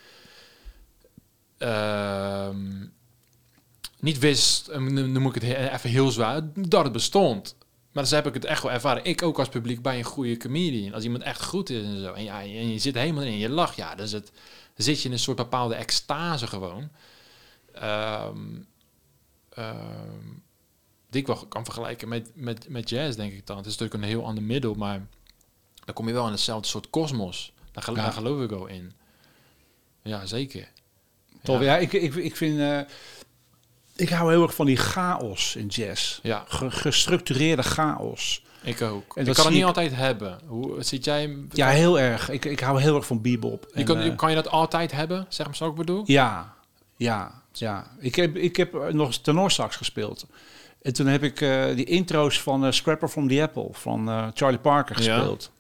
uh, niet wist, nu noem ik het even heel zwaar, dat het bestond. Maar dus heb ik het echt wel ervaren. Ik ook als publiek bij een goede comedian. Als iemand echt goed is en zo. En, ja, en je zit helemaal in, je lacht. Ja, dan, zit, dan zit je in een soort bepaalde extase gewoon. Um, die ik wel kan vergelijken met, met, met jazz, denk ik dan. Het is natuurlijk een heel ander middel, maar dan kom je wel in hetzelfde soort kosmos. Daar, daar, geloof ik wel in. Ja, zeker. Toch, ja. ik, ik, ik vind... Uh, ik hou heel erg van die chaos in jazz. Ja. gestructureerde chaos. Ik ook. En ik kan het niet altijd hebben. Hoe zit jij? Ja, heel erg. Ik, ik hou heel erg van bebop. Je kan, uh, kan je dat altijd hebben? Zeg maar zo ik bedoel? Ja, ja. Ja, ik heb, ik heb nog tenorsax gespeeld. En toen heb ik uh, die intro's van uh, Scrapper from the Apple van uh, Charlie Parker gespeeld.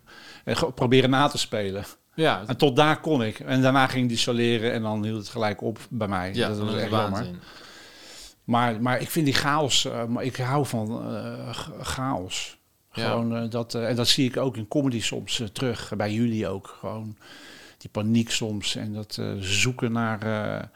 En proberen na te spelen. Ja. En tot daar kon ik. En daarna ging die soleren en dan hield het gelijk op bij mij. Ja, dat was echt jammer. Maar, maar ik vind die chaos, maar ik hou van chaos. Gewoon dat, en dat zie ik ook in comedy soms terug, bij jullie ook. Gewoon die paniek soms en dat zoeken naar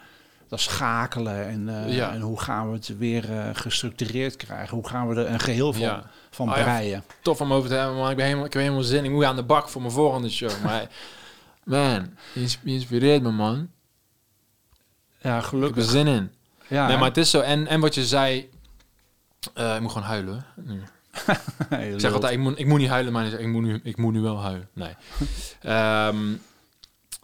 dat schakelen en, uh, ja. en hoe gaan we het weer uh, gestructureerd krijgen? Hoe gaan we er een geheel van, ja. van oh, breien? Tof om over te hebben, maar ik, ben helemaal, ik heb helemaal zin. Ik moet aan de bak voor mijn volgende show. maar man, je inspireert me, man. Ja, gelukkig. Ik heb er zin in. Ja, nee, maar het is zo. En, en wat je zei... Uh, ik moet gewoon huilen. Nee. ik zeg altijd, ik moet, ik moet niet huilen, maar ik moet nu, ik moet nu wel huilen. Nee. um,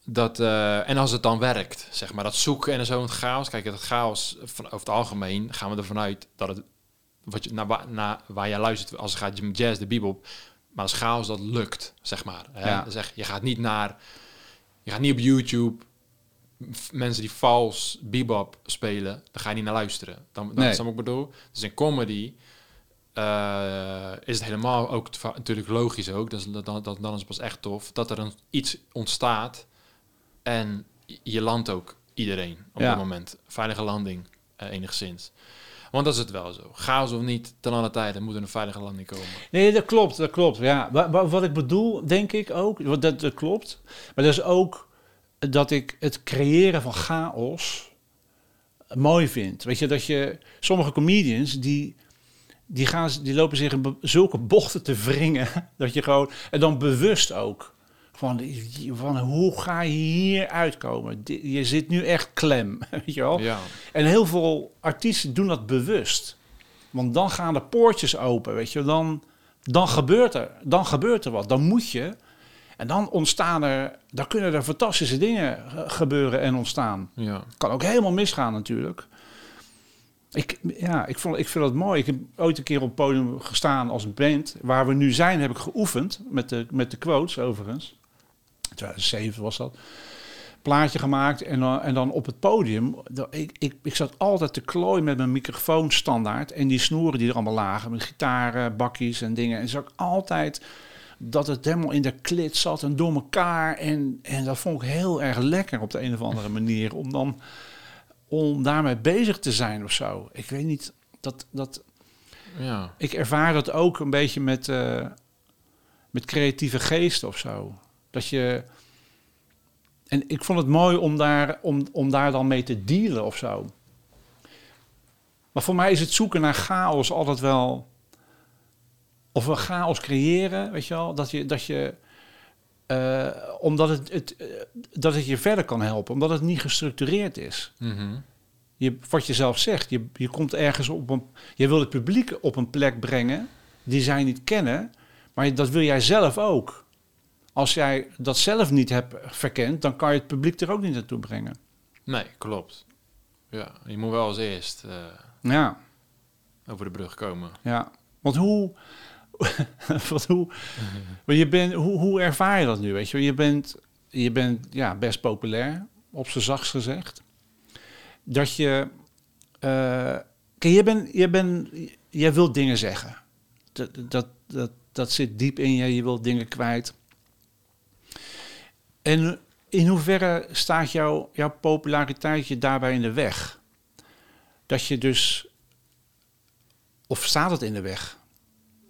Dat, uh, en als het dan werkt, zeg maar, dat zoeken en zo, het chaos. Kijk, dat chaos, van, over het algemeen gaan we ervan uit dat het, wat je, naar, naar waar jij luistert, als het gaat met jazz, de bebop, maar als chaos dat lukt, zeg maar. Hè? Ja. Zeg, je gaat niet naar, je gaat niet op YouTube mensen die vals bebop spelen, dan ga je niet naar luisteren. Dan, dat nee. is wat ik bedoel. Dus in comedy uh, is het helemaal ook natuurlijk logisch ook, dat, dat, dat, dan is het pas echt tof, dat er een, iets ontstaat en je landt ook iedereen op ja. dat moment. Veilige landing, uh, enigszins. Want dat is het wel zo. Chaos of niet, ten alle tijden moet er een veilige landing komen. Nee, dat klopt, dat klopt. Ja, wat, wat ik bedoel, denk ik ook, dat, dat klopt. Maar dat is ook dat ik het creëren van chaos mooi vind. Weet je, dat je sommige comedians die die, gaan, die lopen zich in zulke bochten te wringen dat je gewoon en dan bewust ook van, van hoe ga je hier uitkomen? Je zit nu echt klem, weet je wel? Ja. En heel veel artiesten doen dat bewust. Want dan gaan de poortjes open, weet je. Dan, dan, gebeurt er, dan gebeurt er wat. Dan moet je. En dan ontstaan er, dan kunnen er fantastische dingen gebeuren en ontstaan. Ja. Kan ook helemaal misgaan natuurlijk. Ik, ja, ik, vond, ik vind dat mooi. Ik heb ooit een keer op het podium gestaan als band. Waar we nu zijn, heb ik geoefend met de, met de quotes overigens. 2007 was dat. Plaatje gemaakt en dan, en dan op het podium. Ik, ik, ik zat altijd te klooien met mijn microfoon standaard. En die snoeren die er allemaal lagen. Met gitaren, bakjes en dingen. En zag ik altijd dat het helemaal in de klit zat en door elkaar. En, en dat vond ik heel erg lekker op de een of andere manier. Om dan om daarmee bezig te zijn of zo. Ik weet niet, dat... dat ja. Ik ervaar dat ook een beetje met, uh, met creatieve geest of zo. Dat je. En ik vond het mooi om daar, om, om daar dan mee te dealen of zo. Maar voor mij is het zoeken naar chaos altijd wel. Of we chaos creëren, weet je wel. Dat je. Dat je uh, omdat het, het, uh, dat het je verder kan helpen, omdat het niet gestructureerd is. Mm -hmm. je, wat je zelf zegt, je, je komt ergens op een. Je wil het publiek op een plek brengen die zij niet kennen, maar dat wil jij zelf ook. Als jij dat zelf niet hebt verkend, dan kan je het publiek er ook niet naartoe brengen. Nee, klopt. Ja, je moet wel als eerst uh, ja. over de brug komen. Ja, want hoe, Wat, hoe, maar je bent, hoe, hoe ervaar je dat nu? Weet je, je bent, je bent ja, best populair, op z'n zachtst gezegd. Dat je. eh kijk, je bent, je bent, jij wilt dingen zeggen. Dat, dat, dat, dat zit diep in je, je wilt dingen kwijt. En in hoeverre staat jouw jouw populariteit je daarbij in de weg? Dat je dus. Of staat het in de weg?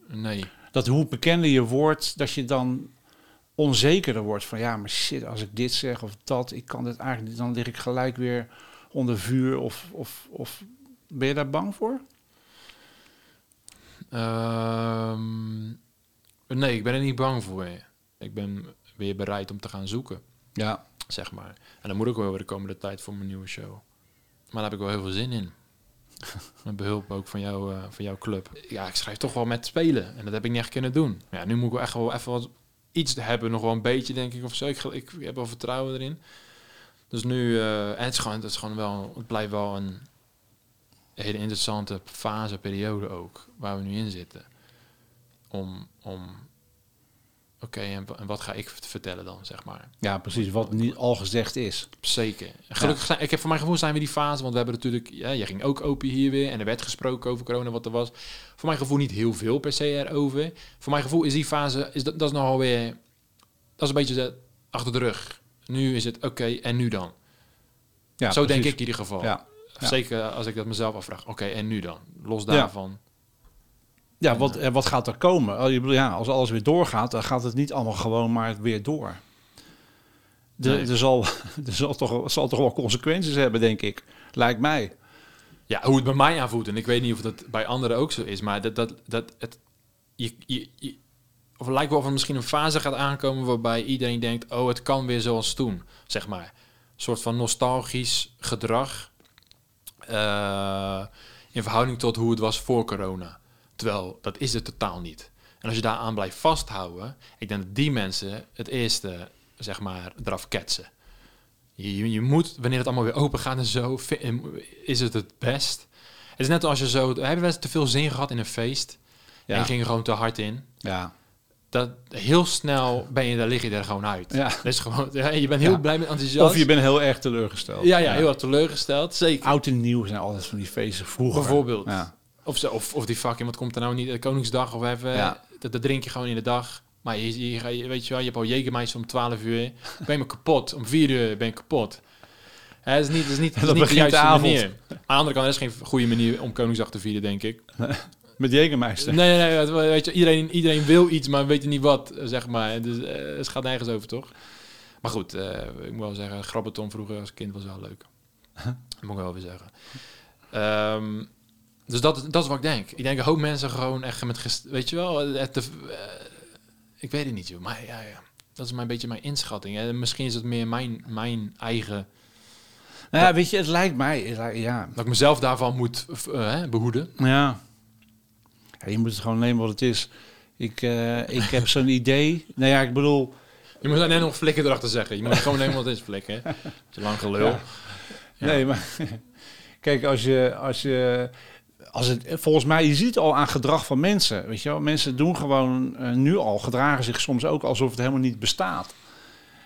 Nee. dat hoe bekender je wordt, dat je dan onzekerder wordt van ja, maar shit, als ik dit zeg of dat, ik kan dit eigenlijk niet, dan lig ik gelijk weer onder vuur of, of, of ben je daar bang voor? Ehm, nee, ik ben er niet bang voor. Ik ben weer bereid om te gaan zoeken, Ja, zeg maar. En dan moet ik wel weer de komende tijd voor mijn nieuwe show. Maar daar heb ik wel heel veel zin in. Met behulp ook van, jou, eh, van jouw club. Ja, ik schrijf toch wel met spelen. En dat heb ik niet echt kunnen doen. Ja, nu moet ik wel echt wel even wat, iets hebben. Nog wel een beetje, denk ik, of zo. Ik, ik, heb wel vertrouwen erin. Dus nu... eh, en het is, gewoon, het is gewoon wel... Het blijft wel een hele interessante fase, periode ook. Waar we nu in zitten. Om... om Oké, en, wa- en wat ga ik vertellen dan, zeg maar? ja precies, wat niet al gezegd is. Zeker. Gelukkig zijn, ik heb voor mijn gevoel zijn we die fase, want we hebben natuurlijk, ja, jij ging ook open hier weer en er werd gesproken over corona wat er was. Voor mijn gevoel niet heel veel per se erover. Voor mijn gevoel is die fase, is dat, dat is nogal weer, dat is een beetje de, achter de rug. Nu is het oké en nu dan. Ja, Zo denk ik in ieder geval. Ja. ja. Zeker als ik dat mezelf afvraag. Oké, en nu dan? Los daarvan. Ja, wat, eh, wat gaat er komen? Oh, ja, als alles weer doorgaat, dan gaat het niet allemaal gewoon maar weer door. De, Nee. er, zal, er zal, toch, zal toch wel consequenties hebben, denk ik. Lijkt mij. Ja, hoe het bij mij aanvoelt. En ik weet niet of dat bij anderen ook zo is. Maar dat, dat, dat het. Je, je, je- of het lijkt wel of er misschien een fase gaat aankomen waarbij iedereen denkt: oh, het kan weer zoals toen. Zeg maar. Een soort van nostalgisch gedrag. eh, in verhouding tot hoe het was voor corona. Terwijl dat is het totaal niet. En als je daaraan blijft vasthouden, ik denk dat die mensen het eerste, zeg maar, eraf ketsen. Je, je- moet, wanneer het allemaal weer open gaat en zo, is het het best. Het is net als je zo, hebben we te veel zin gehad in een feest en Ja, je ging er gewoon te hard in. ja. Dat heel snel ben je, daar lig je er gewoon uit. ja. Dat is gewoon, je bent heel Ja. blij met enthousiast. Of je bent heel erg teleurgesteld. ja, ja, heel erg teleurgesteld, zeker. Oud en nieuw zijn altijd van die feesten vroeger. Bijvoorbeeld. Ja. Of, zo, of, of die fucking, wat komt er nou niet, Koningsdag of even, Ja. dat, dat drink je gewoon in de dag. Maar je, je, je- weet je wel, je hebt al Jägermeister om 12 uur, ben je kapot. Om 4 uur ben je kapot. Het is niet, het is niet, het is Dan niet de juiste manier. Aan de andere kant, dat is geen goede manier om Koningsdag te vieren, denk ik. Met Jägermeister. Nee, nee, nee, weet je, iedereen, iedereen wil iets, maar weet je niet wat, zeg maar. Dus eh, het gaat nergens over, toch? Maar goed, eh, ik moet wel zeggen, Grabbeton vroeger als kind was wel leuk. Dat moet ik wel weer zeggen. Ehm, dus dat, dat is wat ik denk. Ik denk een hoop mensen gewoon echt met, gest- weet je wel, het, te- eh, ik weet het niet, joh. Maar ja, ja, dat is maar een beetje mijn inschatting. En misschien is het meer mijn, mijn eigen, Nou ja, weet je, het lijkt mij... het lijkt- Ja, dat ik mezelf daarvan moet eh, behoeden. Ja. ja. Je moet het gewoon nemen wat het is. Ik, eh, ik heb zo'n idee. Nou ja, ik bedoel... Je moet daar net nog flikken erachter zeggen. Je moet gewoon helemaal wat is flikken. hè. Te lang gelul. Ja. Nee, maar... Kijk, als je... Als je als het, volgens mij, je ziet al aan gedrag van mensen. Weet je wel? Mensen doen gewoon eh, nu al, gedragen zich soms ook alsof het helemaal niet bestaat.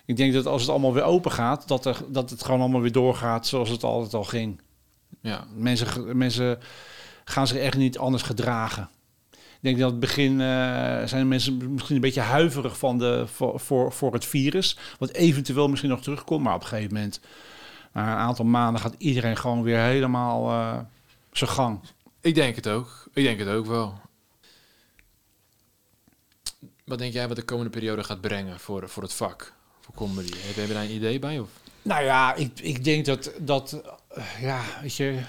Ik denk dat als het allemaal weer open gaat, dat, er, dat het gewoon allemaal weer doorgaat zoals het altijd al ging. Ja. Mensen, mensen gaan zich echt niet anders gedragen. Ik denk dat in het begin eh, zijn mensen misschien een beetje huiverig van de, voor, voor, voor het virus. Wat eventueel misschien nog terugkomt. Maar op een gegeven moment, na een aantal maanden, gaat iedereen gewoon weer helemaal eh, zijn gang. Ik denk het ook. Ik denk het ook wel. Wat denk jij wat de komende periode gaat brengen voor, voor het vak? Voor comedy? Heb je daar een idee bij? Of? Nou ja, ik, ik denk dat, dat ja, weet je,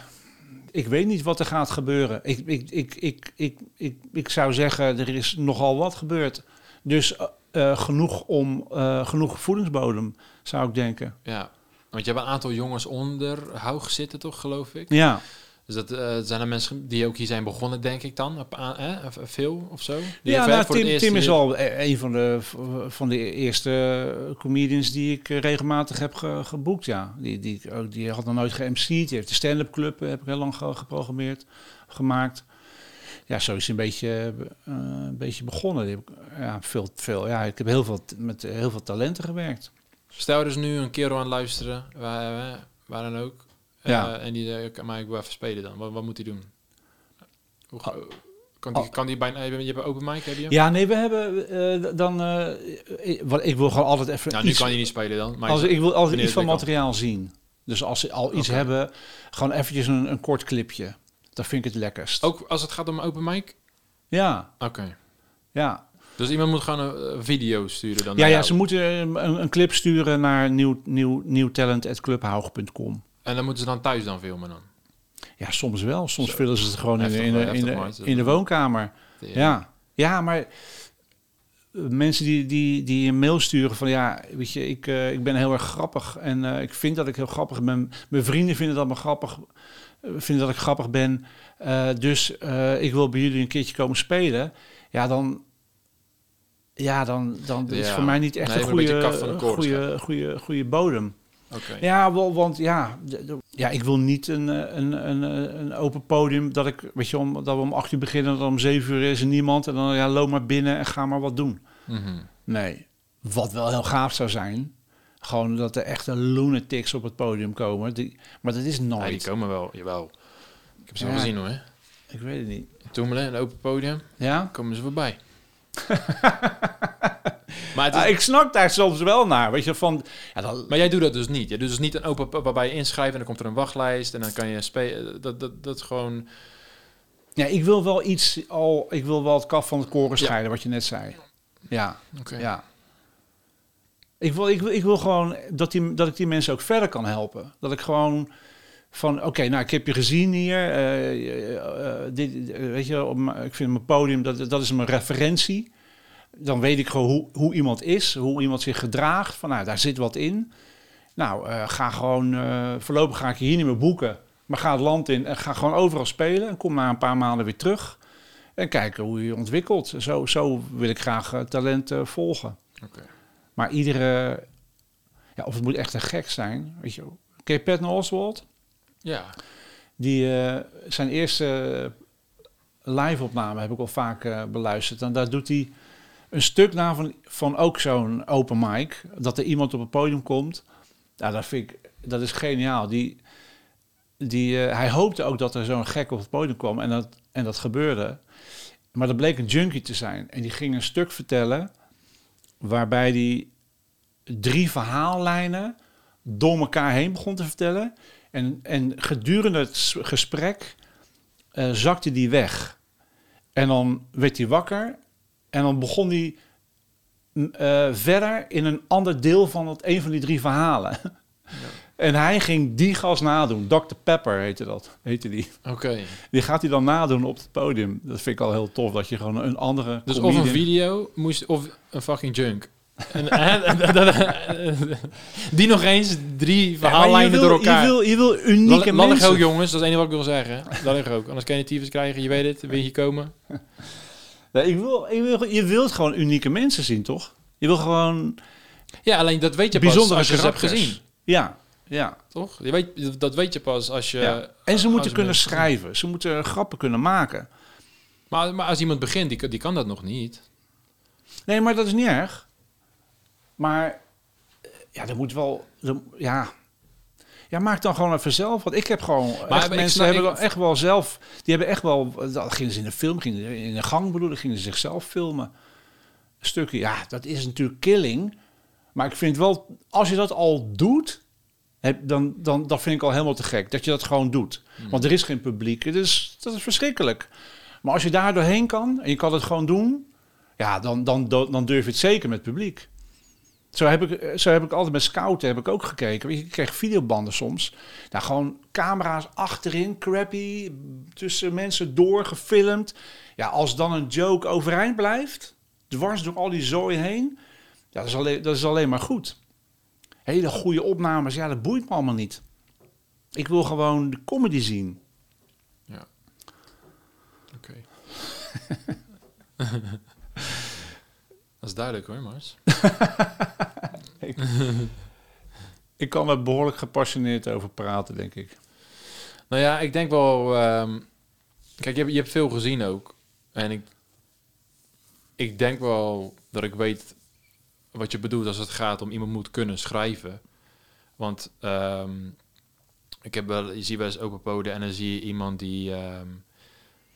ik weet niet wat er gaat gebeuren. Ik, ik, ik, ik, ik, ik, ik zou zeggen, er is nogal wat gebeurd. Dus eh, eh, genoeg om, eh, genoeg voedingsbodem, zou ik denken. Ja. Want je hebt een aantal jongens onder Haug zitten, toch, geloof ik? Ja, Dus dat eh, zijn er mensen die ook hier zijn begonnen, denk ik dan? Op? Of, eh, veel of zo? Die ja nou, voor Tim, Tim is al e- een van de, van de eerste comedians die ik eh, regelmatig heb ge- geboekt. Ja. Die, die, ook, die had nog nooit ge-MC'd. Die heeft de stand-up club, eh, heb ik heel lang ge- geprogrammeerd, gemaakt. ja, zo is een beetje, eh, een beetje begonnen. Die heb ik, Ja, veel, veel, ja, ik heb heel veel, met heel veel talenten gewerkt. Stel is nu een kerel aan het luisteren, waar, eh, waar dan ook. Eh, Ja. En die eh, kan mij ook wel even spelen dan. Wat, wat moet hij doen? Hoe, ga- kan, Oh. die, kan die bijna... Je hebt open mic, heb je? Ja, nee, we hebben eh, dan... eh, ik- ik wil gewoon altijd even Nou, nu iets, kan je niet spelen dan. Maar als, ik wil altijd iets van kan. materiaal zien. Dus als ze al iets hebben, gewoon eventjes een, een kort clipje. Dat vind ik het lekkerst. Ook als het gaat om open mic? Ja, Oké. ja. Dus iemand moet gewoon een eh, video sturen dan Ja, ja, jou. ze moeten een, een clip sturen naar nieuw, nieuw, nieuwtalent.clubhaug.com. En dan moeten ze dan thuis dan filmen dan? Ja, soms wel. Soms vullen ze het gewoon in, de- in, de, in, de, is- in de woonkamer. Ja, ja maar eh, mensen die, die, die een mail sturen van ja, weet je, ik, eh, ik ben heel erg grappig en eh, ik vind dat ik heel grappig ben. Mijn vrienden vinden dat me grappig, vinden dat ik grappig ben. Dus ik wil bij jullie een keertje komen spelen. Ja, dan. Ja, dan, dan is Ja. voor mij niet echt Nee, een goede, goede, goede, goede bodem. Ja, wel, want ja, ja, ik wil niet een, eh, een, een, eh, een open podium dat ik, weet je, om, dat we om acht uur beginnen, dat om zeven uur is er niemand en dan ja, loop maar binnen en ga maar wat doen. Mhm. Nee, wat wel heel gaaf zou zijn, gewoon dat er echte lunatics op het podium komen. Die, maar dat is Ja, die nooit. komen wel, jawel. Ik heb ze wel Ja. gezien hoor. ik weet het niet. Toemelen, een open podium, Ja? komen ze voorbij. maar, het is, Ja, ik snak daar soms wel naar, weet je, van, ja, dan, maar jij doet dat dus niet. Je doet dus niet een open waarbij je inschrijft en dan komt er een wachtlijst en dan kan je spelen. Dat, dat, dat is gewoon. ja, ik wil wel iets al, ik wil wel het kaf van het koren Ja. scheiden, wat je net zei. Ja. Oké. Ja. Ik wil, ik wil, ik wil gewoon dat, die, dat ik die mensen ook verder kan helpen. Dat ik gewoon van, oké, nou, ik heb je gezien hier. eh, eh, eh, dit, eh, weet je, op ik vind mijn podium, dat, dat is mijn referentie. Dan weet ik gewoon hoe, hoe iemand is, hoe iemand zich gedraagt. Van, nou, daar zit wat in. Nou, eh, ga gewoon, eh, voorlopig ga ik je hier niet meer boeken. Maar ga het land in en ga gewoon overal spelen. En kom na een paar maanden weer terug. En kijken hoe je je ontwikkelt. Zo, zo wil ik graag eh, talent volgen. Maar iedere... Ja, of het moet echt een gek zijn. Weet je, ken Patton Oswald? Ja. Die, zijn eerste live-opname heb ik al vaak beluisterd. En daar doet hij een stuk na van, ook zo'n open mic. Dat er iemand op het podium komt. Ja, dat vind ik... Dat is geniaal. Die, die, eh, hij hoopte ook dat er zo'n gek op het podium kwam. En dat, en dat gebeurde. Maar dat bleek een junkie te zijn. En die ging een stuk vertellen... waarbij die drie verhaallijnen door elkaar heen begon te vertellen. En, en gedurende het gesprek eh, zakte die weg. En dan werd hij wakker. En dan begon hij mm, eh, verder in een ander deel van het, een van die drie verhalen. En hij ging die gas nadoen. Dr. Pepper heette dat. Heette die. Oké. Die gaat hij dan nadoen op het podium. Dat vind ik al heel tof. Dat je gewoon een andere. Dus of een video moest, of een fucking junk. En, en- die nog eens drie verhaallijnen door elkaar. Je wil, je wil unieke Lal- mensen. ook jongens, dat is het enige wat ik wil zeggen. Dat ligt ook. Anders kan je tyfus krijgen, je weet het, wil je hier komen. Nee, ik wil, ik wil, je wilt gewoon unieke mensen zien, toch? Je wil gewoon Ja, alleen dat weet je pas als je ze hebt gezien. Ja, ja. Toch? Je weet, dat weet je pas als je... ja. En ze moeten kunnen mensen- schrijven. Ze moeten grappen kunnen maken. Maar, maar als iemand begint, die, die kan dat nog niet. Nee, maar dat is niet erg. Maar eh, ja, er moet wel. er- ja. Ja, maak dan gewoon even zelf. Want ik heb gewoon. Maar echt, ik mensen snap- hebben dan echt wel zelf. Die hebben echt wel. Dan gingen ze in de film, gingen ze in de gang bedoel, gingen ze zichzelf filmen. Stukken. Ja, dat is natuurlijk killing. Maar ik vind wel, als je dat al doet. Heb, dan, dan dat vind ik al helemaal te gek. Dat je dat gewoon doet. Hmm. Want er is geen publiek. Het is, dat is verschrikkelijk. Maar als je daar doorheen kan en je kan het gewoon doen. Ja, dan, dan, dan, dan durf je het zeker met publiek. Zo heb, ik, zo heb ik altijd met scouten heb ik ook gekeken. Je, Ik kreeg videobanden soms. Nou, gewoon camera's achterin, crappy, tussen mensen door, gefilmd. Ja, als dan een joke overeind blijft, dwars door al die zooi heen, ja, dat, is alleen, dat is alleen maar goed. Hele goede opnames, ja, dat boeit me allemaal niet. Ik wil gewoon de comedy zien. Oké. dat is duidelijk hoor, Mars. Ik kan er behoorlijk gepassioneerd over praten, denk ik. Nou ja, ik denk wel... ehm, kijk, je hebt, je hebt veel gezien ook. En ik, ik denk wel dat ik weet wat je bedoelt als het gaat om iemand moet kunnen schrijven. Want ehm, ik heb wel, je ziet wel eens open poden en dan zie je iemand die, ehm,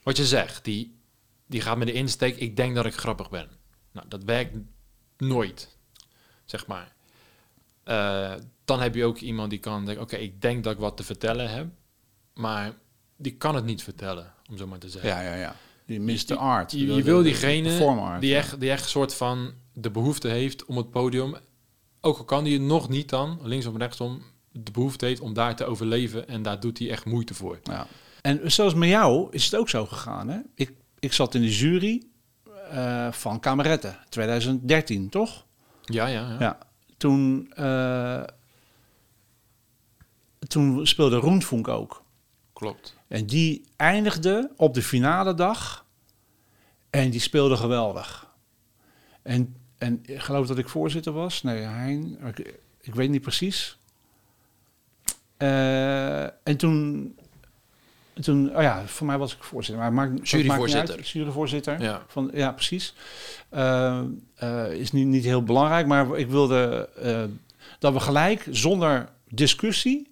wat je zegt, die, die gaat met de insteek, ik denk dat ik grappig ben. Nou, dat werkt nooit, zeg maar. Eh, dan heb je ook iemand die kan denken, oké, ik denk dat ik wat te vertellen heb, maar die kan het niet vertellen, om zo maar te zeggen. Ja, ja, ja. Die mist de art. Je, wil diegene art, die, echt, die echt soort van de behoefte heeft om het podium, ook al kan hij het nog niet dan, links of rechtsom, de behoefte heeft om daar te overleven en daar doet hij echt moeite voor. Ja. En zoals met jou is het ook zo gegaan. Hè? Ik, ik zat in de jury eh, van Kameretten 2013, toch? Ja, ja, ja. Ja. Toen, eh, toen speelde Roentvonk ook. klopt. En die eindigde op de finale dag. En die speelde geweldig. En, en ik geloof dat ik voorzitter was. Nee, Hein. Ik, ik weet niet precies. Eh, en toen, toen... Oh ja, voor mij was ik voorzitter. Maar maakt, Juryvoorzitter. maakt niet uit. Juryvoorzitter. Ja. Van, ja, precies. Eh, eh, is niet, niet heel belangrijk, maar ik wilde eh, dat we gelijk zonder discussie,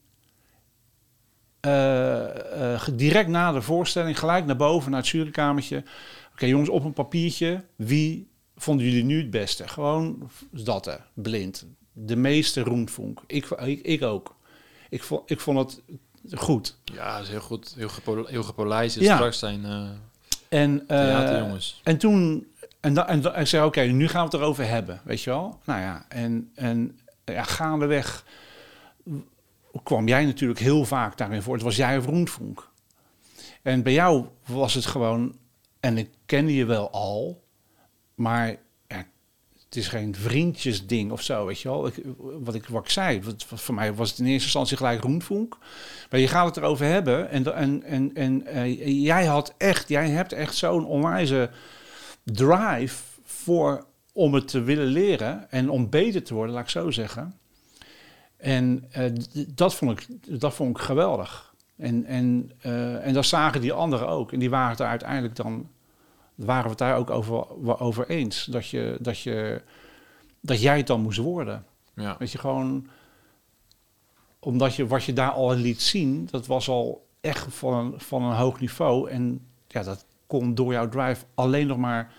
direct na de voorstelling, gelijk naar boven naar het jurykamertje. Oké jongens, op een papiertje, wie vonden jullie nu het beste? Gewoon dat, hè, blind. De meeste roentvonk. Ik, ik, ik ook. Ik vond, ik vond het goed. Ja, dat is heel goed. Heel, gepo heel gepolijst. Ja. Straks zijn eh En, eh, theaterjongens. En toen, en, da, en, da- en ik zei, oké, nu gaan we het erover hebben, weet je wel? Nou ja, en, en ja, gaandeweg kwam jij natuurlijk heel vaak daarin voor. Het was jij of. En bij jou was het gewoon, en ik kende je wel al, maar het is geen vriendjesding of zo, weet je wel? Wat, ik, wat ik zei, wat, voor mij was het in eerste instantie gelijk Roentvonk. Maar je gaat het erover hebben en, en, en, en eh, jij had echt, jij hebt echt zo'n onwijze drive voor om het te willen leren en om beter te worden, laat ik zo zeggen. En eh, dat, vond ik, dat vond ik geweldig. En, en, eh, en dat zagen die anderen ook. En die waren daar uiteindelijk dan, waren we het daar ook over, over eens. Dat, je, dat, je, dat jij het dan moest worden. Ja. Dat je gewoon, omdat je wat je daar al liet zien, dat was al echt van een, van een hoog niveau. En ja, dat kon door jouw drive alleen nog maar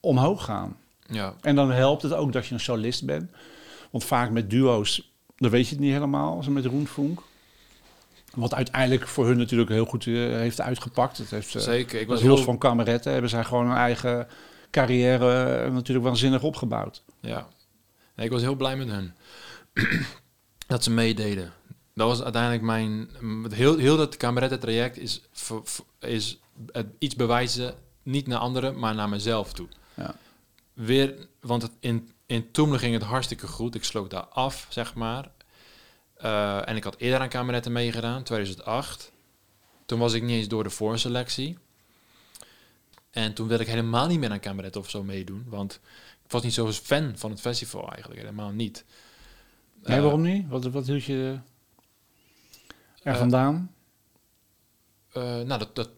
omhoog gaan. ja. En dan helpt het ook dat je een solist bent. Want vaak met duo's, dan weet je het niet helemaal, als met Roentvonk. Wat uiteindelijk voor hun natuurlijk heel goed eh, heeft uitgepakt. Het heeft, eh, Zeker. Ik was heel... van kameretten hebben zij gewoon hun eigen carrière eh, natuurlijk waanzinnig opgebouwd. Ja. Nee, ik was heel blij met hun. dat ze meededen. Dat was uiteindelijk mijn... m- Heel, heel dat kamerettentraject is, v- v- is het iets bewijzen, niet naar anderen, maar naar mezelf toe. Ja. Weer, want het, in, in Toemelen ging het hartstikke goed. Ik sloot daar af, zeg maar. Eh, en ik had eerder aan kameretten meegedaan, 2008. Toen was ik niet eens door de voorselectie. En toen wilde ik helemaal niet meer aan kameretten of zo meedoen. Want ik was niet zo fan van het festival eigenlijk, helemaal niet. Nee, Eh, waarom niet? Wat, wat hield je er Eh, vandaan? nou, dat, dat,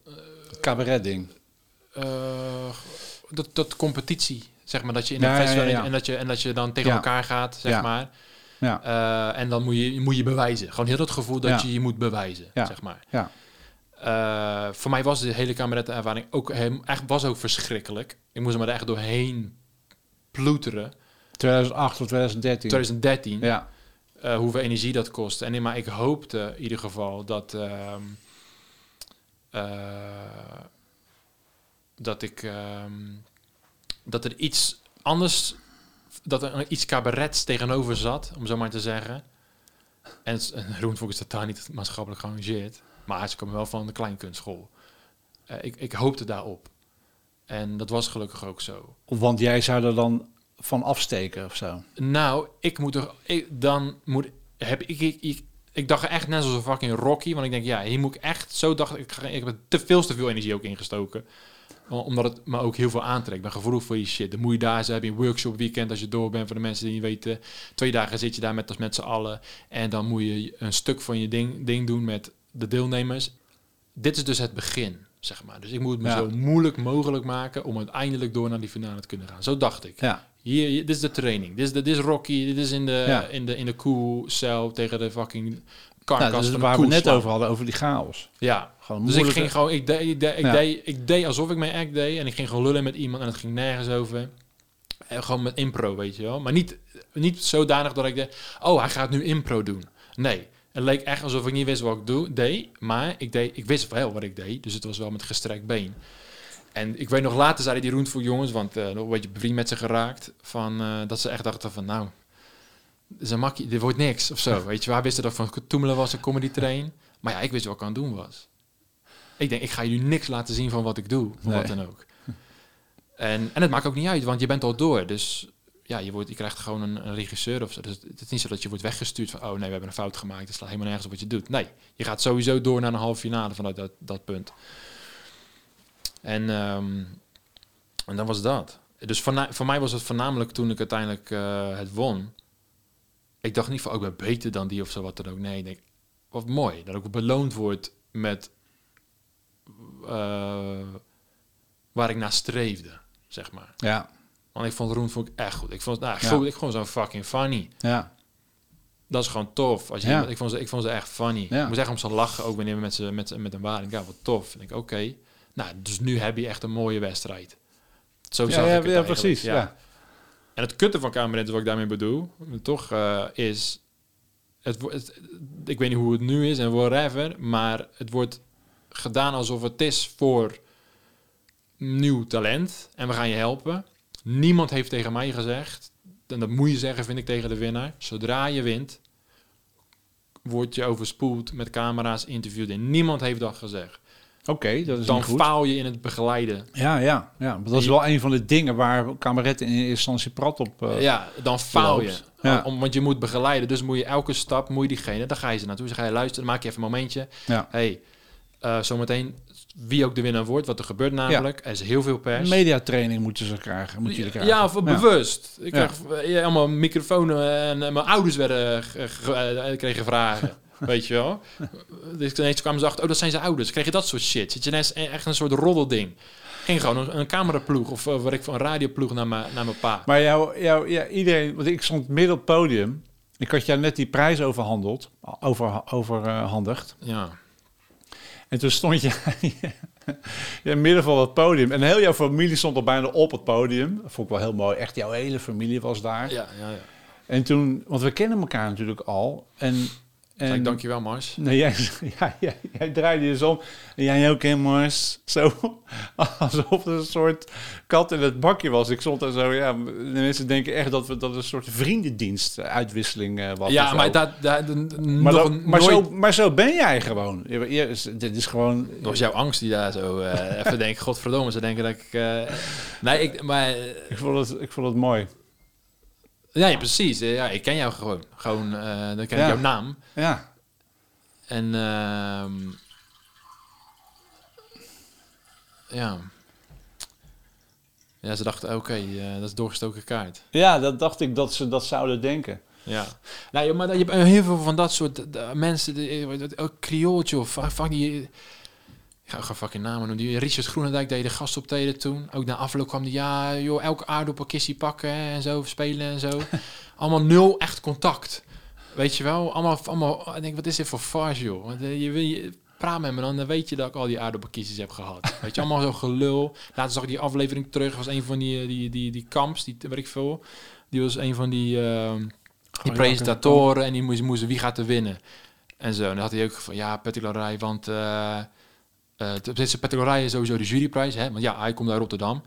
Het cabaret-ding. eh, dat, dat competitie, zeg maar, dat je in Ja, een festival ja, ja. en dat je en dat je dan tegen elkaar gaat, zeg maar. Ja, Eh, en dan moet je, moet je bewijzen. Gewoon heel dat gevoel dat Ja. je je moet bewijzen, Ja. zeg maar. ja. Eh, voor mij was de hele kamerettenervaring ook hem, echt, was ook verschrikkelijk. Ik moest er maar er echt doorheen ploeteren. 2008 of 2013. 2013. Ja, eh, hoeveel energie dat kost. En nee, maar ik hoopte in ieder geval dat, ehm, eh, dat ik ehm, dat er iets anders, dat er iets cabarets tegenover zat, om zo maar te zeggen. En, en is totaal niet maatschappelijk geëngageerd, maar ze komen wel van de kleinkunstschool. Eh, ik, ik hoopte daarop. En dat was gelukkig ook zo. want jij zou er dan van afsteken of zo. Nou, ik moet er, ik, dan moet, heb ik, ik, ik, ik dacht echt net zoals een fucking Rocky, want ik denk, ja, hier moet ik echt, zo dacht ik, ik heb er te veel te veel energie ook ingestoken. Omdat het me ook heel veel aantrekt. Ik ben gevoelig voor je shit. Dan moet je daar zijn, heb je een workshop weekend als je door bent voor de mensen die niet weten. Twee dagen zit je daar met, met z'n allen. En dan moet je een stuk van je ding, ding doen met de deelnemers. Dit is dus het begin. zeg maar. Dus ik moet het me Ja. zo moeilijk mogelijk maken om uiteindelijk door naar die finale te kunnen gaan. Zo dacht ik. Ja. Hier, hier- dit is de training. Dit is, de, dit is Rocky. Dit is in de, Ja. in de, in de koelcel tegen de fucking karkas dat is van waar de we net slaan. over hadden, over die chaos. Ja, Gewoon dus ik ging gewoon, ik deed, ik, deed, ik, Ja. deed, ik deed alsof ik mijn act deed en ik ging gewoon lullen met iemand en het ging nergens over. En gewoon met impro, weet je wel. Maar niet, niet zodanig dat ik dacht, oh, hij gaat nu impro doen. Nee, het leek echt alsof ik niet wist wat ik doe, deed, maar ik, deed, ik wist wel wat ik deed, dus het was wel met gestrekt been. En ik weet nog later zeiden die Roentvoer jongens, want eh, nog een beetje bevriend met ze geraakt, van, eh, dat ze echt dachten van, nou, een makkie, dit wordt niks of zo. Weet je, waar wisten dat van Toemelen was een comedy train. Maar ja, ik wist wat ik aan het doen was. Ik denk, ik ga jullie niks laten zien van wat ik doe, of Nee. wat dan ook. En, en het maakt ook niet uit, want je bent al door. Dus ja, je, wordt, je krijgt gewoon een, een regisseur of zo. Dus het is niet zo dat je wordt weggestuurd van... oh nee, we hebben een fout gemaakt. Het slaat helemaal nergens op wat je doet. Nee, je gaat sowieso door naar een halve finale vanuit dat, dat punt. En, ehm, en dan was dat. Dus voor, voor mij was het voornamelijk toen ik uiteindelijk eh, het won. Ik dacht niet van, oh, ik ben beter dan die of zo, wat dan ook. Nee, ik denk, wat mooi. Dat ik beloond word met eh, waar ik naar streefde, zeg maar. Ja, Want ik vond Roen vond ik echt goed. Ik vond, nou, Ja. goed, ik vond zo fucking funny. ja. Dat is gewoon tof. Als je, Ja. ik, vond ze, ik vond ze echt funny. Ja. Ik moest echt om ze lachen, ook wanneer we met, ze, met, ze- met een waring. Ja, wat tof. En ik, oké. Nou, dus nu heb je echt een mooie wedstrijd. Zo Ja, zag ja, ik het ja, eigenlijk, precies. Ja. En het kutte van Kamernet, wat ik daarmee bedoel, toch eh, is... Het, het, ik weet niet hoe het nu is en whatever, maar het wordt gedaan alsof het is voor nieuw talent en we gaan je helpen. Niemand heeft tegen mij gezegd, en dat moet je zeggen vind ik tegen de winnaar, zodra je wint, word je overspoeld met camera's, interviewd en niemand heeft dat gezegd. Oké, dat is Dan faal je in het begeleiden. Ja, ja, ja. Maar dat is wel een van de dingen waar kameretten in eerste instantie prat op... eh, ja, dan faal je. loopt. Ja. Om, want je moet begeleiden. Dus moet je elke stap, moet je diegene, dan ga je ze naartoe. Dan ga je luisteren, dan maak je even een momentje. ja. hey, eh, zometeen wie ook de winnaar wordt, wat er gebeurt namelijk. Er is heel veel pers. Mediatraining moeten ze krijgen. Moeten jullie krijgen. ja, of bewust. Ik Ja. kreeg eh, allemaal microfoons en mijn ouders werden ge- ge- kregen vragen. Weet je wel? Dus ineens kwamen ze achter, oh, dat zijn zijn ouders. Kreeg je dat soort shit? Zit je net echt een soort roddelding? Ging gewoon een, een cameraploeg of eh, wat ik van een radioploeg naar mijn, naar mijn pa. Maar jou, jou, ja, iedereen, want ik stond midden op het podium. Ik had jou net die prijs overhandeld, over, overhandigd. Ja. En toen stond je in het midden van het podium. En heel jouw familie stond al bijna op het podium. Dat vond ik wel heel mooi. Echt, jouw hele familie was daar. Ja, ja, ja. En toen, want we kennen elkaar natuurlijk al. En, En dankjewel Mars. Nee, jij, ja, jij, jij draaide je zo om. En jij ook, hè, Mars? Zo, alsof het een soort kat in het bakje was. Ik stond daar zo, ja. De mensen denken echt dat we dat een soort vriendendienst eh, uitwisseling eh, was. Ja, maar, dat, dat, maar, dat- maar, nooit, zo, maar zo ben jij gewoon. Je, je- dit is gewoon... Dat was jouw angst die daar zo eh, even denkt, godverdomme, ze denken dat ik... nee, ik, maar... Ik vond het, ik vond het mooi. Ja, precies. Eh, Ja, ik ken jou gewoon. Gewoon, eh, dan ken Ja. ik jouw naam. Ja, En ehm, ja. Ja, ze dachten, oké, eh, dat is doorgestoken kaart. ja dat dacht ik dat ze dat zouden denken. Ja. Nou, maar je hebt heel veel van dat soort eh, mensen, eh, ook Kriooltje of va- van die... Ik ga gewoon fucking namen noemen. Die Richard Groenendijk deed de gastoptreden toen. Ook na afloop kwam die, ja, joh, elke aardappelkissie pakken en zo, spelen en zo. allemaal nul echt contact. Weet je wel? Allemaal, allemaal ik denk, wat is dit voor farce, joh? Want, eh, je, wil je, praat met me dan, dan weet je dat ik al die aardappelkisses heb gehad. Weet je, allemaal zo gelul. Later zag ik die aflevering terug, was een van die, eh, die, die, die kamps, die, weet ik veel. Die was een van die, ehm, die presentatoren en die moesten, moesten wie gaat er winnen. En zo, en dan had hij ook van, ja, Patrick Larij, want... eh eh deze Patrick Larij is sowieso de juryprijs, hè? Want ja, hij komt uit Rotterdam.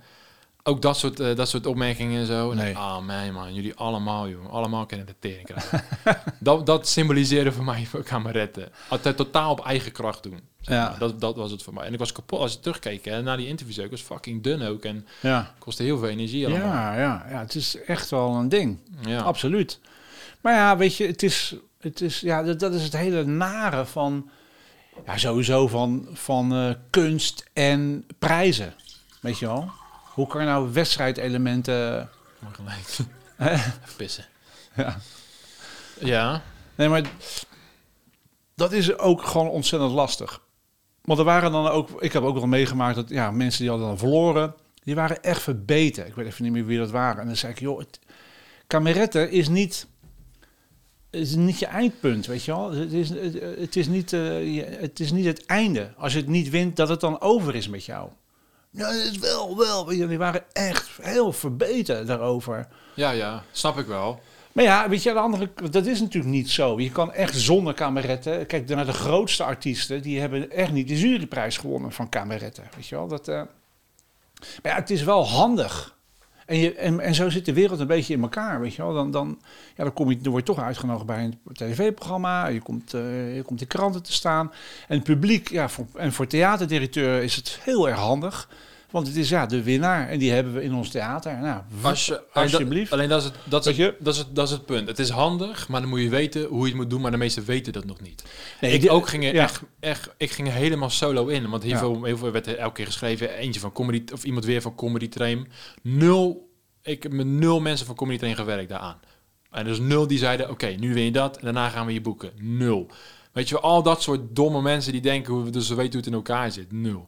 Ook dat soort, eh, dat soort opmerkingen en zo. Nee. ah man, man, jullie allemaal, joh. Allemaal kunnen de tering krijgen. dat, dat symboliseerde voor mij voor kameretten. Altijd totaal op eigen kracht doen. zeg Ja. Dat, dat was het voor mij. En ik was kapot als je terugkeek. Hè, naar die interviews ook. Ik was fucking dun ook. En Ja. kostte heel veel energie allemaal. Ja, ja, ja, het is echt wel een ding. Ja. Absoluut. Maar ja, weet je, het is, het is, ja, dat, dat is het hele nare van, ja, sowieso van, van eh, kunst en prijzen. Weet je wel? Hoe kan je nou wedstrijdelementen... Gelijk. Pissen. Ja. Ja. Nee, maar dat is ook gewoon ontzettend lastig. Want er waren dan ook, ik heb ook wel meegemaakt dat ja, mensen die hadden dan verloren, die waren echt verbeten. Ik weet even niet meer wie dat waren. En dan zei ik, joh, het, is niet, is niet je eindpunt, weet je wel. Het is, het, is niet, eh, het is niet het einde. Als je het niet wint, dat het dan over is met jou. Ja, dat is wel, wel. Die waren echt heel verbeten daarover. Ja, ja, snap ik wel. Maar ja, weet je, aan de andere, dat is natuurlijk niet zo. Je kan echt zonder kameretten. Kijk, naar de grootste artiesten, die hebben echt niet de juryprijs gewonnen van kameretten. Weet je wel? Dat, eh, Maar ja, het is wel handig. En, en, en zo zit de wereld een beetje in elkaar, weet je wel. Dan, dan, ja, dan, kom je, dan word je toch uitgenodigd bij een tv-programma. Je komt, eh, je komt in kranten te staan. En het publiek, ja, voor, en voor theaterdirecteur is het heel erg handig. Want het is ja, de winnaar. En die hebben we in ons theater. Nou, Als je, alleen dat- alsjeblieft. alleen dat is, het, dat, is het, dat, is het, dat is het punt. Het is handig, maar dan moet je weten hoe je het moet doen. Maar de meesten weten dat nog niet. Nee, ik ook ging ja. echt, echt, ik ging helemaal solo in. Want heel, Ja. veel, heel veel werd er elke keer geschreven. Eentje van comedy, of iemand weer van comedy train. Nul, ik heb met nul mensen van comedy train gewerkt daaraan. En dus nul die zeiden, oké, nu win je dat. En daarna gaan we je boeken. Nul. Weet je wel, al dat soort domme mensen die denken, hoe- dus ze weten hoe het in elkaar zit. Nul.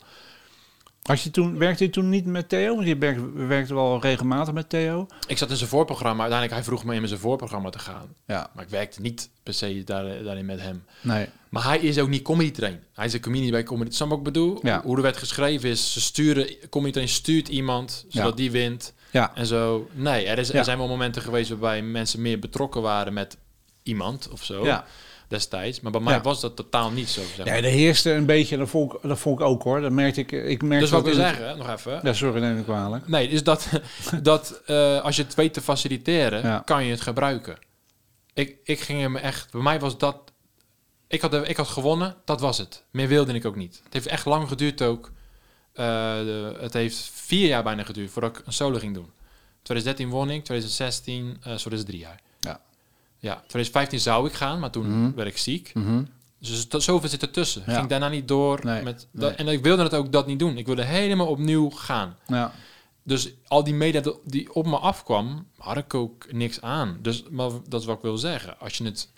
Als je toen, werkte je toen niet met Theo? Want je werkte, werkte wel regelmatig met Theo. Ik zat in zijn voorprogramma. Uiteindelijk, hij vroeg me in zijn voorprogramma te gaan. Ja. Maar ik werkte niet per se daar, daarin met hem. Nee. Maar hij is ook niet comedy train. Hij is een comedian bij comedy. Ik bedoel? Ja. Hoe er werd geschreven is, ze sturen, comedy train stuurt iemand, zodat Ja. die wint. Ja. En zo. Nee, er, is, er zijn wel momenten geweest waarbij mensen meer betrokken waren met iemand of zo. Ja. Destijds. Maar bij mij Ja. was dat totaal niet zo. Zeg maar. Ja, er heerste een beetje, dat vond ik, dat vond ik ook hoor. Dat merkte ik. Ik merkte dus wat ik wil het- zeggen, nog even. Ja, sorry, neem ik kwalijk. Nee, is dat, dat eh, als je het weet te faciliteren, Ja. kan je het gebruiken. Ik, ik ging hem echt, bij mij was dat, ik had, ik had gewonnen, dat was het. Meer wilde ik ook niet. Het heeft echt lang geduurd ook. De, het heeft vier jaar bijna geduurd voordat ik een solo ging doen. 2013 won ik, 2016, eh zo is drie jaar. Ja. Ja, 2015 zou ik gaan, maar toen Mhm. werd ik ziek. Mhm. Dus dat, zoveel zit ertussen. Ja. Ging daarna niet door Nee, met nee. en ik wilde het ook dat niet doen. Ik wilde helemaal opnieuw gaan. Ja. Dus al die media die op me afkwam, had ik ook niks aan. Dus maar dat is wat ik wil zeggen. Als je het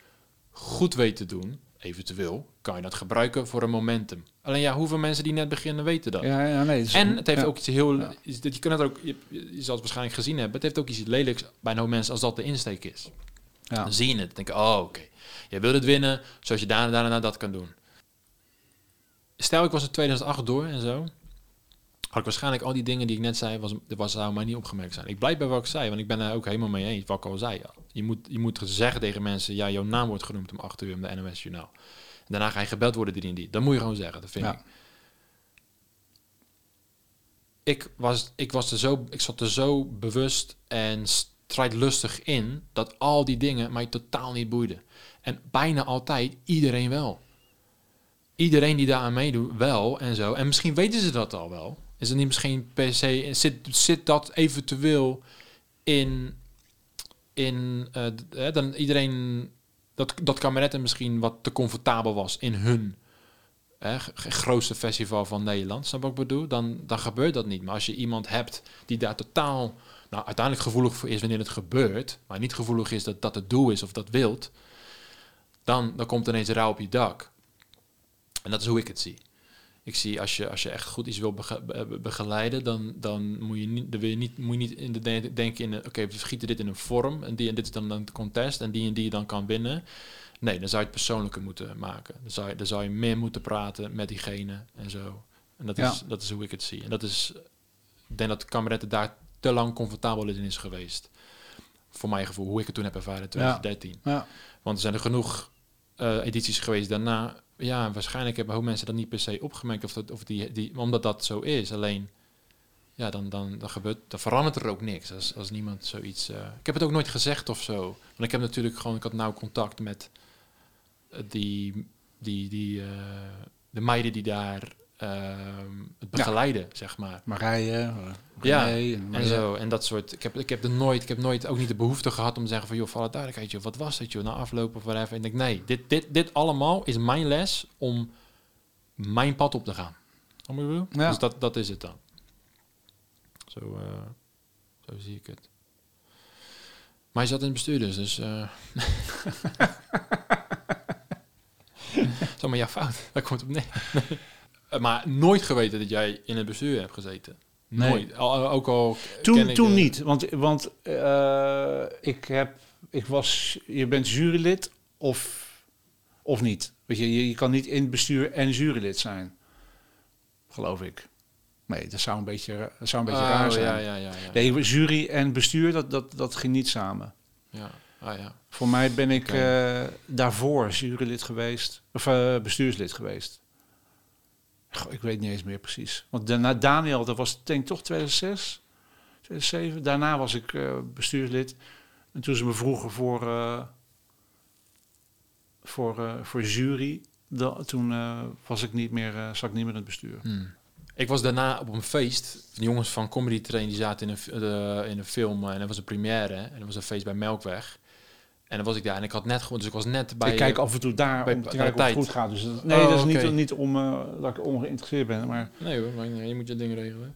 goed weet te doen, eventueel, kan je dat gebruiken voor een momentum. Alleen ja, hoeveel mensen die net beginnen weten dat? Ja, ja, nee. En het heeft ja. ook iets heel... Ja. Je kunt het ook... Je, je zal het waarschijnlijk gezien hebben. Het heeft ook iets lelijks bij een hoop mensen als dat de insteek is. Ja. Dan zie je het. Dan denk je, oh, oké. Jij wil het winnen, zoals je daarna, daarna dat kan doen. Stel, ik was in 2008 door en zo. Had ik waarschijnlijk al die dingen die ik net zei, was, was, zou mij niet opgemerkt zijn. Ik blijf bij wat ik zei, want ik ben er ook helemaal mee eens, wat ik al zei. Je moet, je moet zeggen tegen mensen, ja, jouw naam wordt genoemd om 8 uur in de NOS Journaal. Daarna ga je gebeld worden die en die. Dat moet je gewoon zeggen, dat vind Ja. ik. Ik, was, ik, was er zo, ik zat er zo bewust en strijdlustig in dat al die dingen mij totaal niet boeiden. En bijna altijd iedereen wel. Iedereen die daaraan meedoet wel en zo. En misschien weten ze dat al wel. Is het niet misschien per se... Zit, zit dat eventueel in... in eh, dan iedereen... Dat, dat kameretten misschien wat te comfortabel was in hun hè, grootste festival van Nederland. Snap je wat ik bedoel? Dan, dan gebeurt dat niet. Maar als je iemand hebt die daar totaal... Nou, uiteindelijk gevoelig voor is wanneer het gebeurt... maar niet gevoelig is dat dat het doel is of dat wilt... dan, dan komt ineens rauw op je dak. En dat is hoe ik het zie. Ik zie als je, als je echt goed iets wil bege- be- begeleiden, dan, dan moet je niet, dan wil je niet, moet je niet in de de- denken in, oké, we schieten dit in een vorm en die en dit is dan een contest en die en die je dan kan winnen. Nee, dan zou je het persoonlijker moeten maken. Dan zou je, dan zou je meer moeten praten met diegene en zo. En dat, Ja. is, dat is hoe ik het zie. En dat is, ik denk dat Kameretten daar te lang comfortabel in is geweest. Voor mijn gevoel, hoe ik het toen heb ervaren in 2013. Ja. Want er zijn er genoeg eh, edities geweest daarna. Ja, waarschijnlijk hebben ook mensen dat niet per se opgemerkt of, dat, of die, die, omdat dat zo is. Alleen, ja, dan, dan, dan, gebeurt, dan verandert er ook niks als, als niemand zoiets... eh, ik heb het ook nooit gezegd of zo. Want ik heb natuurlijk gewoon, ik had nauw contact met eh, die, die, die, de meiden die daar het begeleiden, zeg maar. Marije, eh, Ja, En Marije. zo, en dat soort. Ik heb, ik heb er nooit, ik heb nooit ook niet de behoefte gehad om te zeggen van joh, voor alle duidelijkheid, joh, wat was het, joh, na afloop of whatever. En ik denk, nee, dit, dit, dit allemaal is mijn les om mijn pad op te gaan. Ja. Dus dat, dat is het dan. Zo, eh, zo zie ik het. Maar je zat in het bestuur dus, dus... eh het is allemaal jouw fout. Dat komt op neer. Eh, Maar nooit geweten dat jij in het bestuur hebt gezeten. Nee. Nooit. Al, ook al ken Toen, ik, toen niet, want, want eh, ik, heb, ik was, je bent jurylid of, of niet. Weet je, je, je kan niet in het bestuur en jurylid zijn, geloof ik. Nee, dat zou een beetje, dat zou een beetje Oh, raar zijn. Ja, ja, ja. Nee, jury en bestuur, dat, dat, dat ging niet samen. ja. Ah, ja. Voor mij ben ik eh, daarvoor jurylid geweest, of bestuurslid geweest. Ik weet niet eens meer precies. Want daarna Daniel, dat was denk toch 2006, 2007. Daarna was ik eh, bestuurslid. En toen ze me vroegen voor, eh, voor, eh, voor jury, da- toen was ik niet meer, zat ik niet meer in het bestuur. Hmm. Ik was daarna op een feest. Jongens van Comedy Train die zaten in een, in een film en dat was een première. En dat was een feest bij Melkweg. En dan was ik daar en ik had net gewoon, dus ik was net bij. ik kijk eh, af en toe daar bij- om te kijken of het goed gaat. Dus dat- nee, Oh, dat is niet, niet om eh, dat ik ongeïnteresseerd ben, maar... Nee hoor, maar je moet je dingen regelen.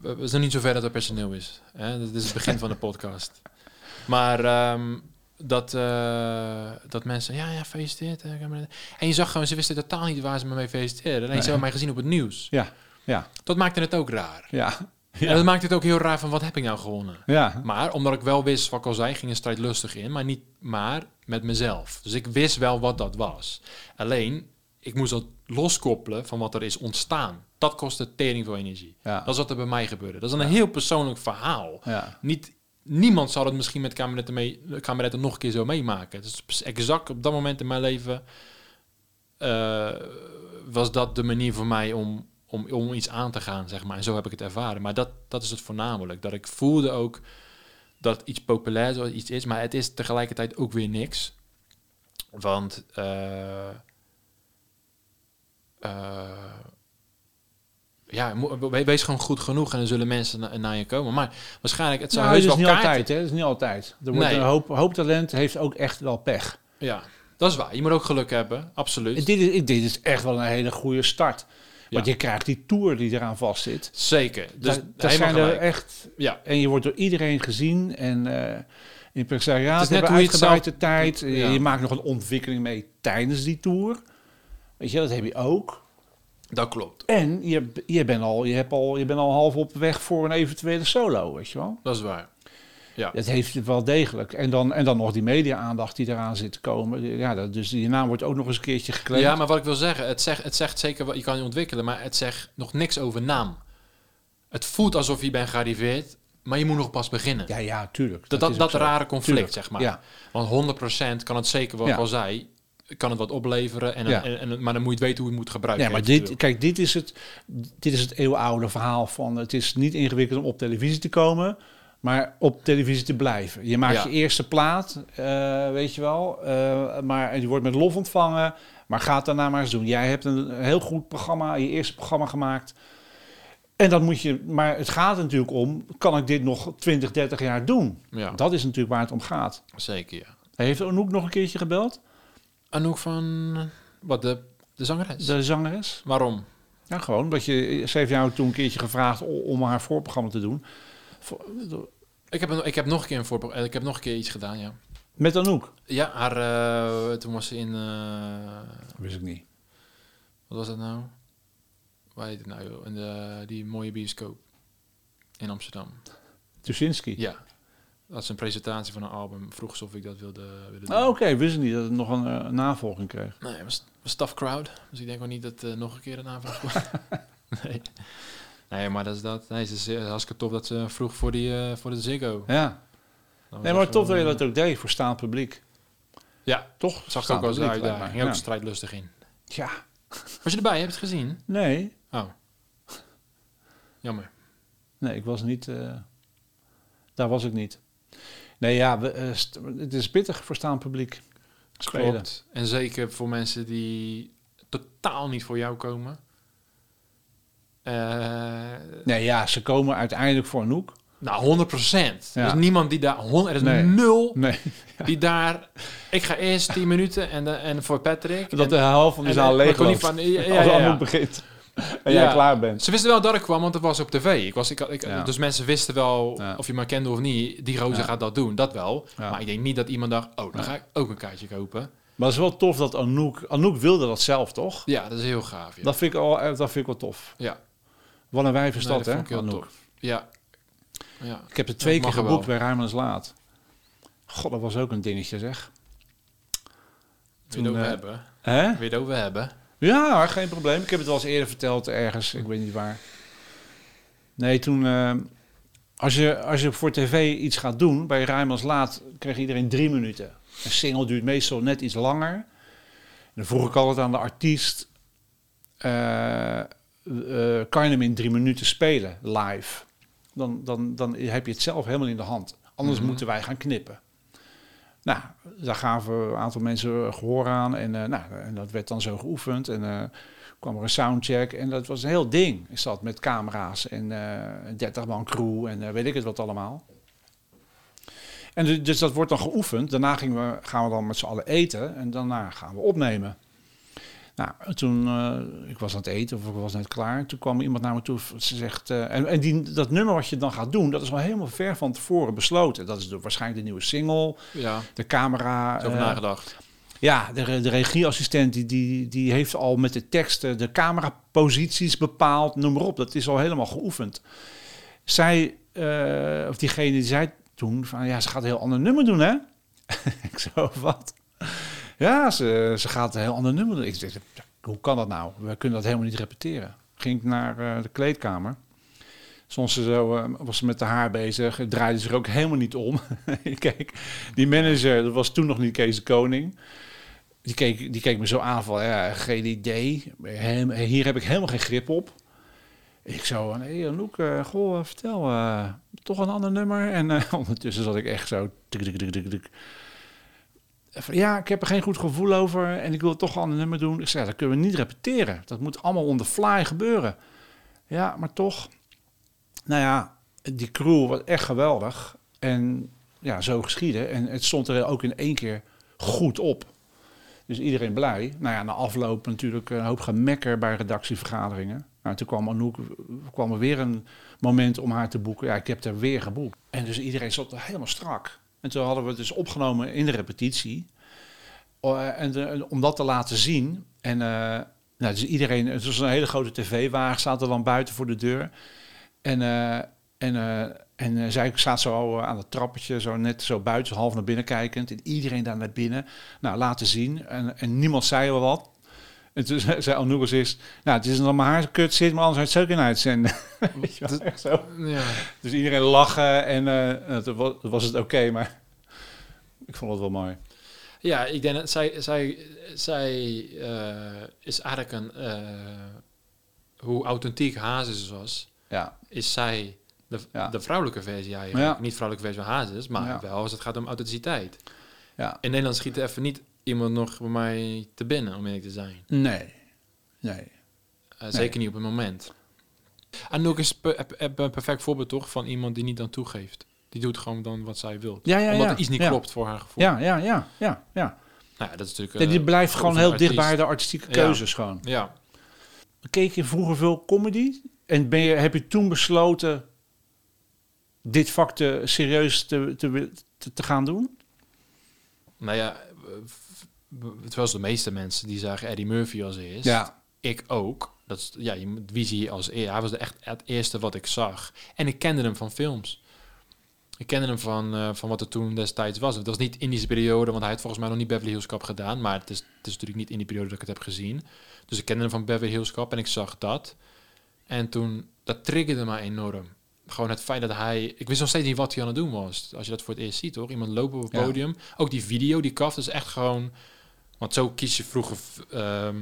We, we zijn niet zo ver dat er personeel is. Hè? Dit is het begin van de podcast. Maar ehm, dat, eh, dat mensen, ja, ja, feliciteerd. En je zag gewoon, ze wisten totaal niet waar ze me mee feliciteerden. Alleen Nee. ze hebben mij gezien op het nieuws. Ja, ja, Dat maakte het ook raar. ja. En dat maakte het ook heel raar van, wat heb ik nou gewonnen? Ja, Maar omdat ik wel wist, wat ik al zei, ging een strijd lustig in, maar niet maar met mezelf. Dus ik wist wel wat dat was. Alleen, ik moest dat loskoppelen van wat er is ontstaan. Dat kostte tering veel energie. ja. Dat is wat er bij mij gebeurde. Dat is een heel persoonlijk verhaal. ja. Niet, niemand zal het misschien met kameretten, mee, kameretten nog een keer zo meemaken. Het is exact op dat moment in mijn leven eh, was dat de manier voor mij om, om, om iets aan te gaan, zeg maar. En zo heb ik het ervaren. Maar dat, dat is het voornamelijk. Dat ik voelde ook dat iets populair iets is, maar het is tegelijkertijd ook weer niks. Want eh, eh, ja, wees gewoon goed genoeg en dan zullen mensen na- naar je komen. Maar waarschijnlijk, het zou Nou, heus dat is wel niet kaarten- altijd, hè? Dat is niet altijd. Er wordt Nee. een hoop, hoop talent heeft ook echt wel pech. Ja, dat is waar. Je moet ook geluk hebben, absoluut. Dit is, dit is echt wel een hele goede start. Want je krijgt die tour die eraan vastzit. Zeker. Dus daar zijn er echt... Ja, En je wordt door iedereen gezien. En eh in presariaat Het is net hoe je het zelf- tijd. Ja. Je maakt nog een ontwikkeling mee tijdens die tour. Weet je, dat heb je ook. dat klopt. En je, je, bent al, je, hebt al, je bent al half op weg voor een eventuele solo, weet je wel. Dat is waar. Ja. Dat heeft het wel degelijk. En dan, en dan nog die media-aandacht die eraan zit te komen. Ja, dat, dus die naam wordt ook nog eens een keertje geclaimd. Ja, maar wat ik wil zeggen, het zegt, het zegt zeker wat je kan je ontwikkelen, maar het zegt nog niks over naam. Het voelt alsof je bent gearriveerd, maar je moet nog pas beginnen. ja, ja, tuurlijk. dat dat, dat, rare conflict, Tuurlijk. zeg maar. Ja, Want 100% kan het zeker, wat Ja. al zei, kan het wat opleveren. En, Ja. en, en- maar dan moet je weten hoe je het moet gebruiken. ja maar dit, kijk, dit is, het, dit is het eeuwenoude verhaal van... het is niet ingewikkeld om op televisie te komen... maar op televisie te blijven. Je maakt Ja. je eerste plaat, eh, weet je wel... eh, maar, en die wordt met lof ontvangen... maar ga het daarna maar eens doen. Jij hebt een heel goed programma, je eerste programma gemaakt... En dan moet je, maar het gaat er natuurlijk om, kan ik dit nog 20, 30 jaar doen? Ja, Dat is natuurlijk waar het om gaat. zeker, ja. Heeft Anouk nog een keertje gebeld? Anouk van, wat, de, de zangeres? De zangeres? Waarom? Ja, gewoon. Dat je, ze heeft jou toen een keertje gevraagd om haar voorprogramma te doen. Voor- Ik heb, ik heb nog een keer een voorpro- eh, ik heb nog een keer iets gedaan, ja. Met Anouk? Ja, haar, eh, toen was ze in, eh, Wist ik niet. wat was dat nou? Waar heet het nou, joh? In de, die mooie bioscoop in Amsterdam. Tuschinski? Ja. Dat is een presentatie van een album. Vroeg ze of ik dat wilde, wilde doen. Oh, Oké, wist ik niet dat het nog een navolging kreeg. Nee, het was, was tough crowd. Dus ik denk ook niet dat eh, nog een keer een aanvraag komt. nee. Nee, maar dat is dat. Nee, het is eh, hartstikke tof dat ze vroeg voor, die, eh, voor de Ziggo. Ja. Nee, maar tof dat je eh, dat ook deed voor staand publiek. Ja, Toch? zag ik ook wel publiek, uit. Daar ging ook strijdlustig in. Ja. Was je erbij? Heb je het gezien? Nee. Oh. Jammer. Nee, ik was niet... eh, daar was ik niet. Nee, ja, we, eh, het is pittig voor staand publiek. Spelen. Klopt. En zeker voor mensen die totaal niet voor jou komen. Eh, Nee, ja, ze komen uiteindelijk voor Anouk. nou, 100 procent. Ja. Er is niemand die daar... Er is Nee. nul Nee. die daar... Ik ga eerst 10 minuten en, de, en voor Patrick. Dat en, de helft van en- zaal leeg loopt. van- ja, ja, Als. Anouk begint. En jij klaar bent. Ze wisten wel dat ik kwam, want het was op tv. Ik was, ik. Dus mensen wisten wel, of je me kende of niet, die Ja. gaat dat doen. Dat wel. Maar ik denk niet dat iemand dacht, oh, dan ga ik ook een kaartje kopen. Maar het is wel tof dat Anouk... Anouk wilde dat zelf, toch? Ja, dat is heel gaaf. Ja. Dat, vind ik al, dat vind ik wel tof. Ja. Wat een Nee, dat hè. Ja. ja. Ik heb het twee keer er geboekt bij Rijmans Laat. God, dat was ook een dingetje, zeg. Wil je het over eh, hebben? Hè? Wil je het over hebben? Ja, geen probleem. Ik heb het wel eens eerder verteld ergens. Ik weet niet waar. Nee, toen... eh, als, je, als je voor tv iets gaat doen, bij Rijmans Laat, kreeg iedereen drie minuten. Een single duurt meestal net iets langer. En dan vroeg ik altijd aan de artiest... eh, eh, kan je hem in drie minuten spelen, live? Dan, dan, dan heb je het zelf helemaal in de hand. Anders Mhm. moeten wij gaan knippen. Nou, daar gaven een aantal mensen gehoor aan. En, eh, nou, en dat werd dan zo geoefend. En eh, kwam er een soundcheck. En dat was een heel ding. Is dat met camera's en een 30 man crew en weet ik het wat allemaal. En du- dus dat wordt dan geoefend. Daarna gingen we, gaan we dan met z'n allen eten. En daarna gaan we opnemen. Nou, toen, eh, ik was aan het eten of ik was net klaar. Toen kwam iemand naar me toe. Ze zegt, eh, en, en die, dat nummer wat je dan gaat doen, dat is wel helemaal ver van tevoren besloten. Dat is de, waarschijnlijk de nieuwe single, Ja, de camera. over eh, nagedacht. ja, de, de regieassistent die, die, die heeft al met de teksten de cameraposities bepaald, noem maar op. Dat is al helemaal geoefend. Zij, of diegene die zei toen van, ja, ze gaat een heel ander nummer doen, hè? ik zo, wat? Ja, ze, ze gaat een heel ander nummer. Ik hoe kan dat nou? We kunnen dat helemaal niet repeteren. Ging ik naar eh, de kleedkamer. Soms eh, was ze met de haar bezig, draaide zich ook helemaal niet om. Kijk, die manager, dat was toen nog niet Kees de Koning. Die keek, die keek me zo aan van, ja, geen idee. Hier heb ik helemaal geen grip op. Ik zo, hé hey, eh, goh, vertel, toch een ander nummer? En ondertussen zat ik echt zo... tik, tik. Ja, ik heb er geen goed gevoel over en ik wil toch een ander nummer doen. Ik zei, dat kunnen we niet repeteren. Dat moet allemaal on the fly gebeuren. Ja, maar toch... Nou ja, die crew was echt geweldig. En ja, zo geschieden. En het stond er ook in één keer goed op. Dus iedereen blij. Nou ja, na afloop natuurlijk een hoop gemekker bij redactievergaderingen. Nou, toen kwam Anouk, kwam er weer een moment om haar te boeken. Ja, ik heb er weer geboekt. En dus iedereen zat er helemaal strak. En toen hadden we het dus opgenomen in de repetitie. Eh, en, en om dat te laten zien. En eh, nou, dus iedereen, het was een hele grote tv-wagen, er dan buiten voor de deur. En, eh, en, eh, en eh, zij staat zo eh, aan het trappetje, zo net zo buiten, half naar binnen kijkend. En iedereen daar naar binnen. Nou, laten zien. En, en niemand zei wel wat. En toen zei als eerst, nou, het is dan maar haar kut zit, maar anders had je het zo kunnen uitzenden. Weet je wel, echt zo. Ja. Dus iedereen lachen en eh, toen was, was het oké, maar ik vond het wel mooi. Ja, ik denk dat zij, zij, zij eh, is eigenlijk een... eh, hoe authentiek Hazes was, Ja, is zij de, Ja. de vrouwelijke versie eigenlijk. Ja. Niet vrouwelijke versie van Hazes, maar wel als het gaat om authenticiteit. ja. In Nederland schiet er even niet iemand nog bij mij te binnen, om eerlijk te zijn. Nee, nee. Eh, Zeker niet op het moment. Anouk is een perfect voorbeeld toch van iemand die niet dan toegeeft. Die doet gewoon dan wat zij wil. Ja, ja, Omdat ja. er iets niet klopt voor haar gevoel. Ja, ja, ja, ja, ja. Nou ja, dat is natuurlijk... Nee, die eh, blijft gewoon heel een dicht bij artiest. de artistieke keuzes gewoon. Ja. Keek je vroeger veel comedy? En ben je, heb je toen besloten dit vak te, serieus te, te, te, te gaan doen? Nou ja, eh, het was de meeste mensen die zagen Eddie Murphy als eerst. Ja. Ik ook. Dat is, ja, je wie zie je als eerste? Hij was de echt het eerste wat ik zag. En ik kende hem van films. Ik kende hem van, eh, van wat er toen destijds was. Het was niet in die periode, want hij had volgens mij nog niet Beverly Hills Cop gedaan. Maar het is, het is natuurlijk niet in die periode dat ik het heb gezien. Dus ik kende hem van Beverly Hills Cop en ik zag dat. En toen, dat triggerde me enorm. Gewoon het feit dat hij... Ik wist nog steeds niet wat hij aan het doen was. Als je dat voor het eerst ziet, toch? Iemand lopen op het Ja. podium. Ook die video, die kaf, is echt gewoon... Want zo kies je vroeger ehm,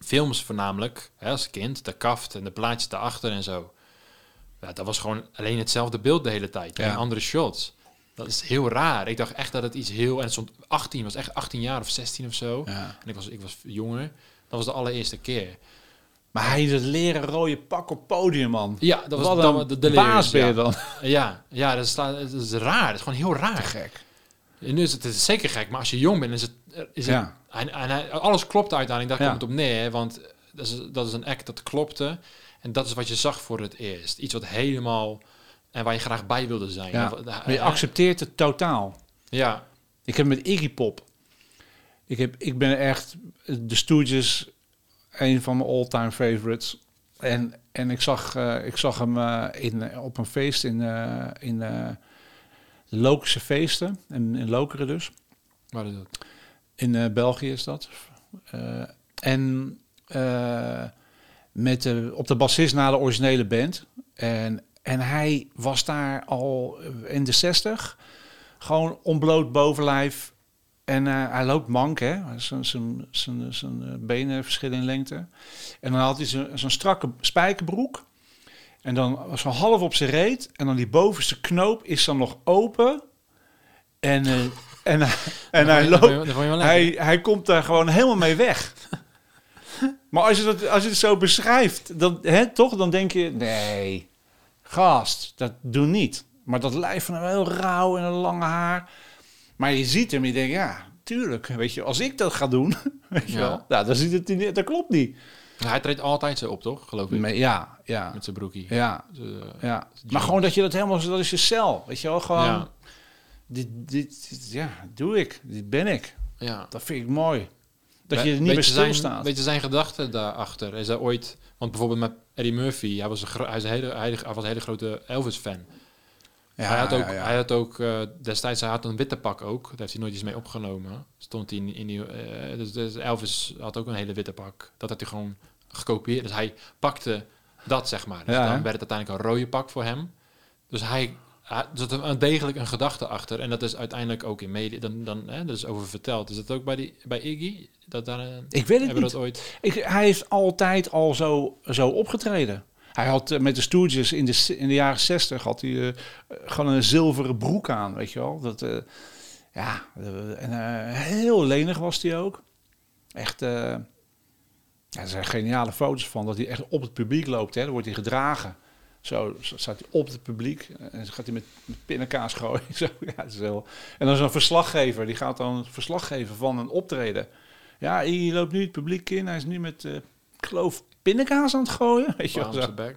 films voornamelijk, hè, als kind. De kaft en de plaatjes daarachter en zo. Ja, dat was gewoon alleen hetzelfde beeld de hele tijd. Ja. En andere shots. Dat is heel raar. Ik dacht echt dat het iets heel... En het stond 18, was echt 18 jaar of 16 of zo. ja. En ik was, ik was jonger. Dat was de allereerste keer. Maar hij dat leren rode pak op podium, man. Ja, dat was dan de, de baas ben je ja. dan. Ja, ja dat, is, dat is raar. Dat is gewoon heel raar. Gek. En nu is het, het is zeker gek, maar als je jong bent, is het... Is het Ja. en, alles klopt uiteindelijk, daar Ja. komt het op neer. Want dat is, dat is een act dat klopte. En dat is wat je zag voor het eerst. Iets wat helemaal... En waar je graag bij wilde zijn. Ja. Maar je accepteert het totaal. Ja, Ik heb met Iggy Pop. Ik, heb, ik ben echt de Stooges, een van mijn all-time favorites. En, en ik, zag, eh, ik zag hem eh, in, op een feest in, eh, in eh, Lokische feesten, in, in Lokeren dus. Waar is dat? In eh, België is dat. Eh, en eh, met de, op de bassist na de originele band. En, en hij was daar al in de 60. Gewoon onbloot bovenlijf. En eh, hij loopt mank, hè. Zijn- eh, benen verschillen in lengte. En dan had hij zo'n strakke spijkerbroek. En dan was zo half op zijn reet. En dan die bovenste knoop is dan nog open. En, eh, en, hij- en hij Dat loopt... Hij, hij komt daar gewoon helemaal mee weg. maar als je, dat, als je het zo beschrijft, dan, hè, toch, dan denk je... Nee, gast, dat doe niet. Maar dat lijf van hem heel rauw en een lange haar. Maar je ziet hem je denkt, ja, tuurlijk. Weet je, als ik dat ga doen, weet je Ja. wel. Nou, dan ziet het niet, dat klopt niet. Hij treedt altijd zo op, toch? Geloof ik. Maar ja, ja, Met zijn broekie. ja, Dus, eh, ja. Maar gewoon dat je dat helemaal, dat is je cel. Weet je wel, gewoon... ja. Dit, dit, dit- ja, doe ik. Dit ben ik. ja. Dat vind ik mooi. Dat je er niet meer stilstaat. Weet je zijn gedachten daarachter? Is hij ooit... Want bijvoorbeeld met Eddie Murphy, hij was een, gro- hij is een, hele, hij, hij was een hele grote Elvis-fan. Hij had ook. Hij had ook eh, destijds hij had een witte pak ook. Daar heeft hij nooit iets mee opgenomen. Stond hij in, in die, eh, dus, dus Elvis had ook een hele witte pak. Dat had hij gewoon gekopieerd. Dus hij pakte dat, zeg maar. Dus Ja, dan hè? werd het uiteindelijk een rode pak voor hem. Dus hij, er zat een, degelijk een gedachte achter. En dat is uiteindelijk ook in media. Dan, dan, hè, dat is over verteld. Is dat ook bij, die, bij Iggy? Dat daar, een- Ik weet het niet. dat ooit... Ik, hij heeft altijd al zo, zo opgetreden. Hij had eh, met de Stooges in de, in de jaren zestig had hij eh, gewoon een zilveren broek aan, weet je wel. Dat, eh, ja, en heel lenig was hij ook. Echt, ja, er zijn geniale foto's van dat hij echt op het publiek loopt. Hè. Dan wordt hij gedragen. Zo staat hij op het publiek en gaat hij met, met pindakaas gooien. Zo, ja, is. En dan zo'n verslaggever, die gaat dan verslag geven van een optreden. Ja, hij loopt nu het publiek in. Hij is nu met, eh, ik geloof, pindakaas aan het gooien. Weet je wel op zijn bek.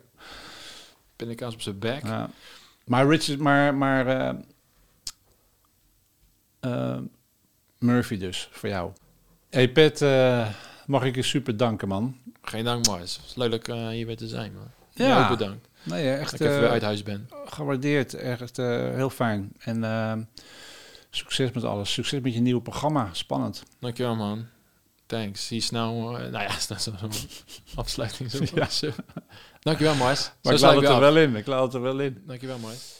Pindakaas op zijn bek. Ja. Maar Richard, maar, maar eh, eh, Murphy dus, voor jou. Hey Pet, eh, mag ik je super danken, man. Geen dank, Mars. Het is leuk dat ik hier weer te zijn, man. Ja. Ook bedankt. Nee, eh, Dat echt ik even weer uit huis ben. gewaardeerd. Echt heel fijn. En succes met alles. Succes met je nieuwe programma. Spannend. Dankjewel, man. Thanks. Zie je snel. eh, nou ja, is dat zo'n afsluiting. Zo. Ja. Dankjewel, Mars. Maar ik sluit laat het er af. wel in. Ik laat het er wel in. Dankjewel, Mars.